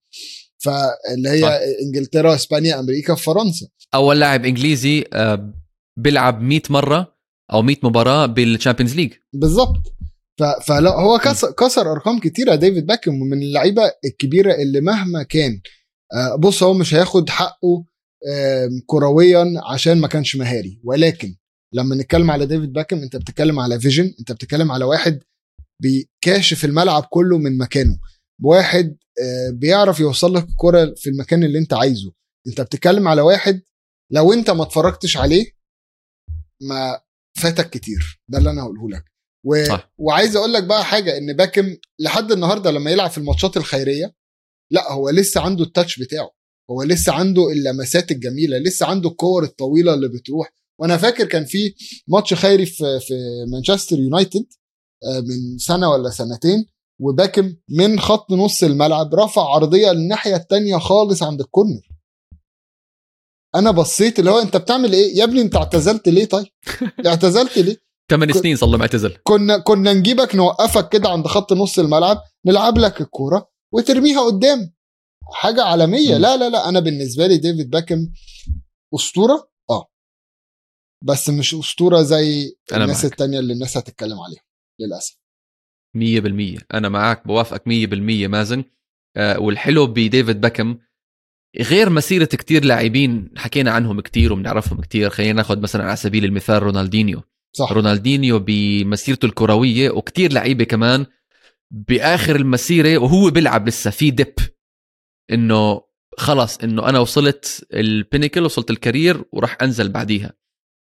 فاللي هي صح. إنجلترا إسبانيا أمريكا فرنسا. أول لاعب إنجليزي آه، بيلعب 100 مرة أو 100 مباراة بالشامبيونز ليج بالظبط فلا هو كسر, كسر أرقام كتيرة. ديفيد باكم ومن اللعيبة الكبيرة اللي مهما كان. آه، بص هو مش هياخد حقه كرويا عشان ما كانش مهاري. ولكن لما نتكلم على ديفيد باكم أنت بتتكلم على vision أنت بتتكلم على واحد بيكاشف الملعب كله من مكانه. واحد آه، بيعرف يوصل لك الكرة في المكان اللي انت عايزه. انت بتتكلم على واحد لو انت ما اتفرجتش عليه ما فاتك كتير. ده اللي أنا هقوله لك. و... صح. وعايز أقول لك بقى حاجة ان باكم لحد النهارده لما يلعب في الماتشات الخيرية لا هو لسه عنده التاتش بتاعه. هو لسه عنده اللمسات الجميلة لسه عنده الكور الطويلة اللي بتروح. وأنا فاكر كان في ماتش خيري في في مانشستر يونايتد آه، من سنة ولا سنتين. وباكم من خط نص الملعب رفع عرضية للناحية التانية خالص عند الكورنر. أنا بصيت اللي هو أنت بتعمل إيه؟ يا ابني أنت اعتزلت ليه طيب؟ اعتزلت ليه؟ ثمان كنت- سنين صار معتزل كنا كنا نجيبك نوقفك كده عند خط نص الملعب نلعب لك الكورة وترميها قدام. حاجة عالمية. مم. لا لا لا أنا بالنسبة لي ديفيد باكم أسطورة. آه. بس مش أسطورة زي الناس معك. التانية اللي الناس هتتكلم عليها للأسف. 100% أنا معك بوافقك 100% مازن. آه، والحلو بديفيد باكم غير مسيرة كتير لاعبين حكينا عنهم كتير وبنعرفهم كتير. خلينا ناخذ مثلا على سبيل المثال رونالدينيو. صح. رونالدينيو بمسيرته الكروية وكتير لعيبة كمان بآخر المسيرة وهو بيلعب لسه في dip إنه خلص إنه أنا وصلت ال pinnacle وصلت ال career وراح أنزل بعديها.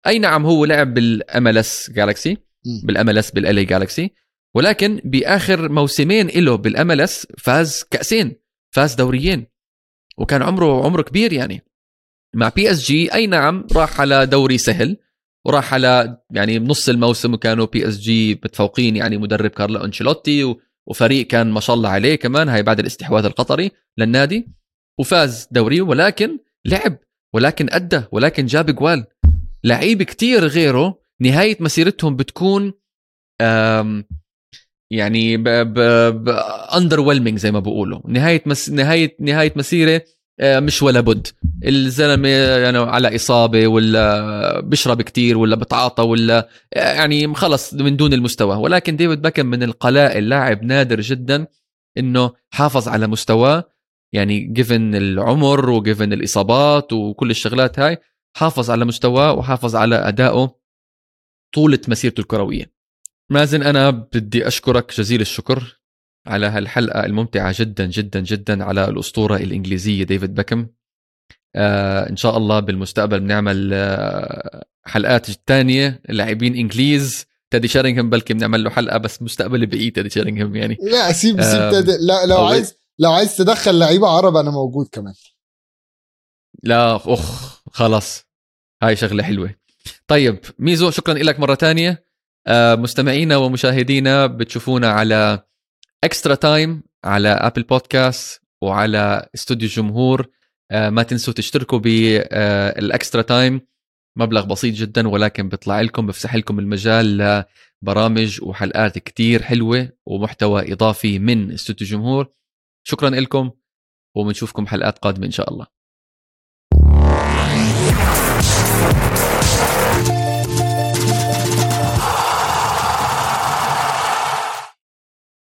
أي نعم هو لعب بالام ال اس جالكسي. بالام ال اس بال ال ايه جالكسي ولكن بآخر موسمين له بالام ال اس فاز كأسين فاز دوريين وكان عمره عمره كبير يعني. مع بي اس جي أي نعم راح على دوري سهل وراح على يعني بنص الموسم وكانوا بي اس جي متفوقين يعني مدرب كارلو أنشيلوتي وفريق كان ما شاء الله عليه كمان هاي بعد الاستحواذ القطري للنادي وفاز دوري ولكن لعب ولكن أدى ولكن جاب جوال. لعيب كتير غيره نهاية مسيرتهم بتكون يعني under زي ما بقولوا. نهاية مس نهاية نهاية مسيرة آه، مش ولا بد. الزلمة يعني على إصابة ولا بيشرب كتير ولا بتعاطى ولا يعني خلص من دون المستوى. ولكن ديفيد باكم من القلائل لاعب نادر جدا إنه حافظ على مستواه. يعني given العمر و given الإصابات وكل الشغلات هاي حافظ على مستواه وحافظ على أدائه طولة مسيرته الكروية. مازن أنا بدي أشكرك جزيل الشكر على هالحلقة الممتعة جدا جدا جدا على الأسطورة الإنجليزية ديفيد بيكم آه إن شاء الله بالمستقبل بنعمل آه حلقات تانية لاعبين إنجليز. تادي شيرينغهام بلكي بنعمل له حلقة بس مستقبل بعيد تادي شيرينغهام يعني. لا سيب سيب آم، تد... لا لو عايز لو عايز تدخل لعيبة عرب أنا موجود كمان. لا أخ خلاص. هاي شغلة حلوة. طيب ميزو شكرا لك مرة تانية. آه، آه، مستمعينا ومشاهدينا بتشوفونا على اكسترا تايم على ابل بودكاست وعلى استوديو الجمهور. آه، ما تنسوا تشتركوا بالاكسترا آه، تايم مبلغ بسيط جدا ولكن بيطلع لكم بفسح لكم المجال لبرامج وحلقات كتير حلوة ومحتوى إضافي من استوديو الجمهور. شكرا لكم وبنشوفكم حلقات قادمة إن شاء الله.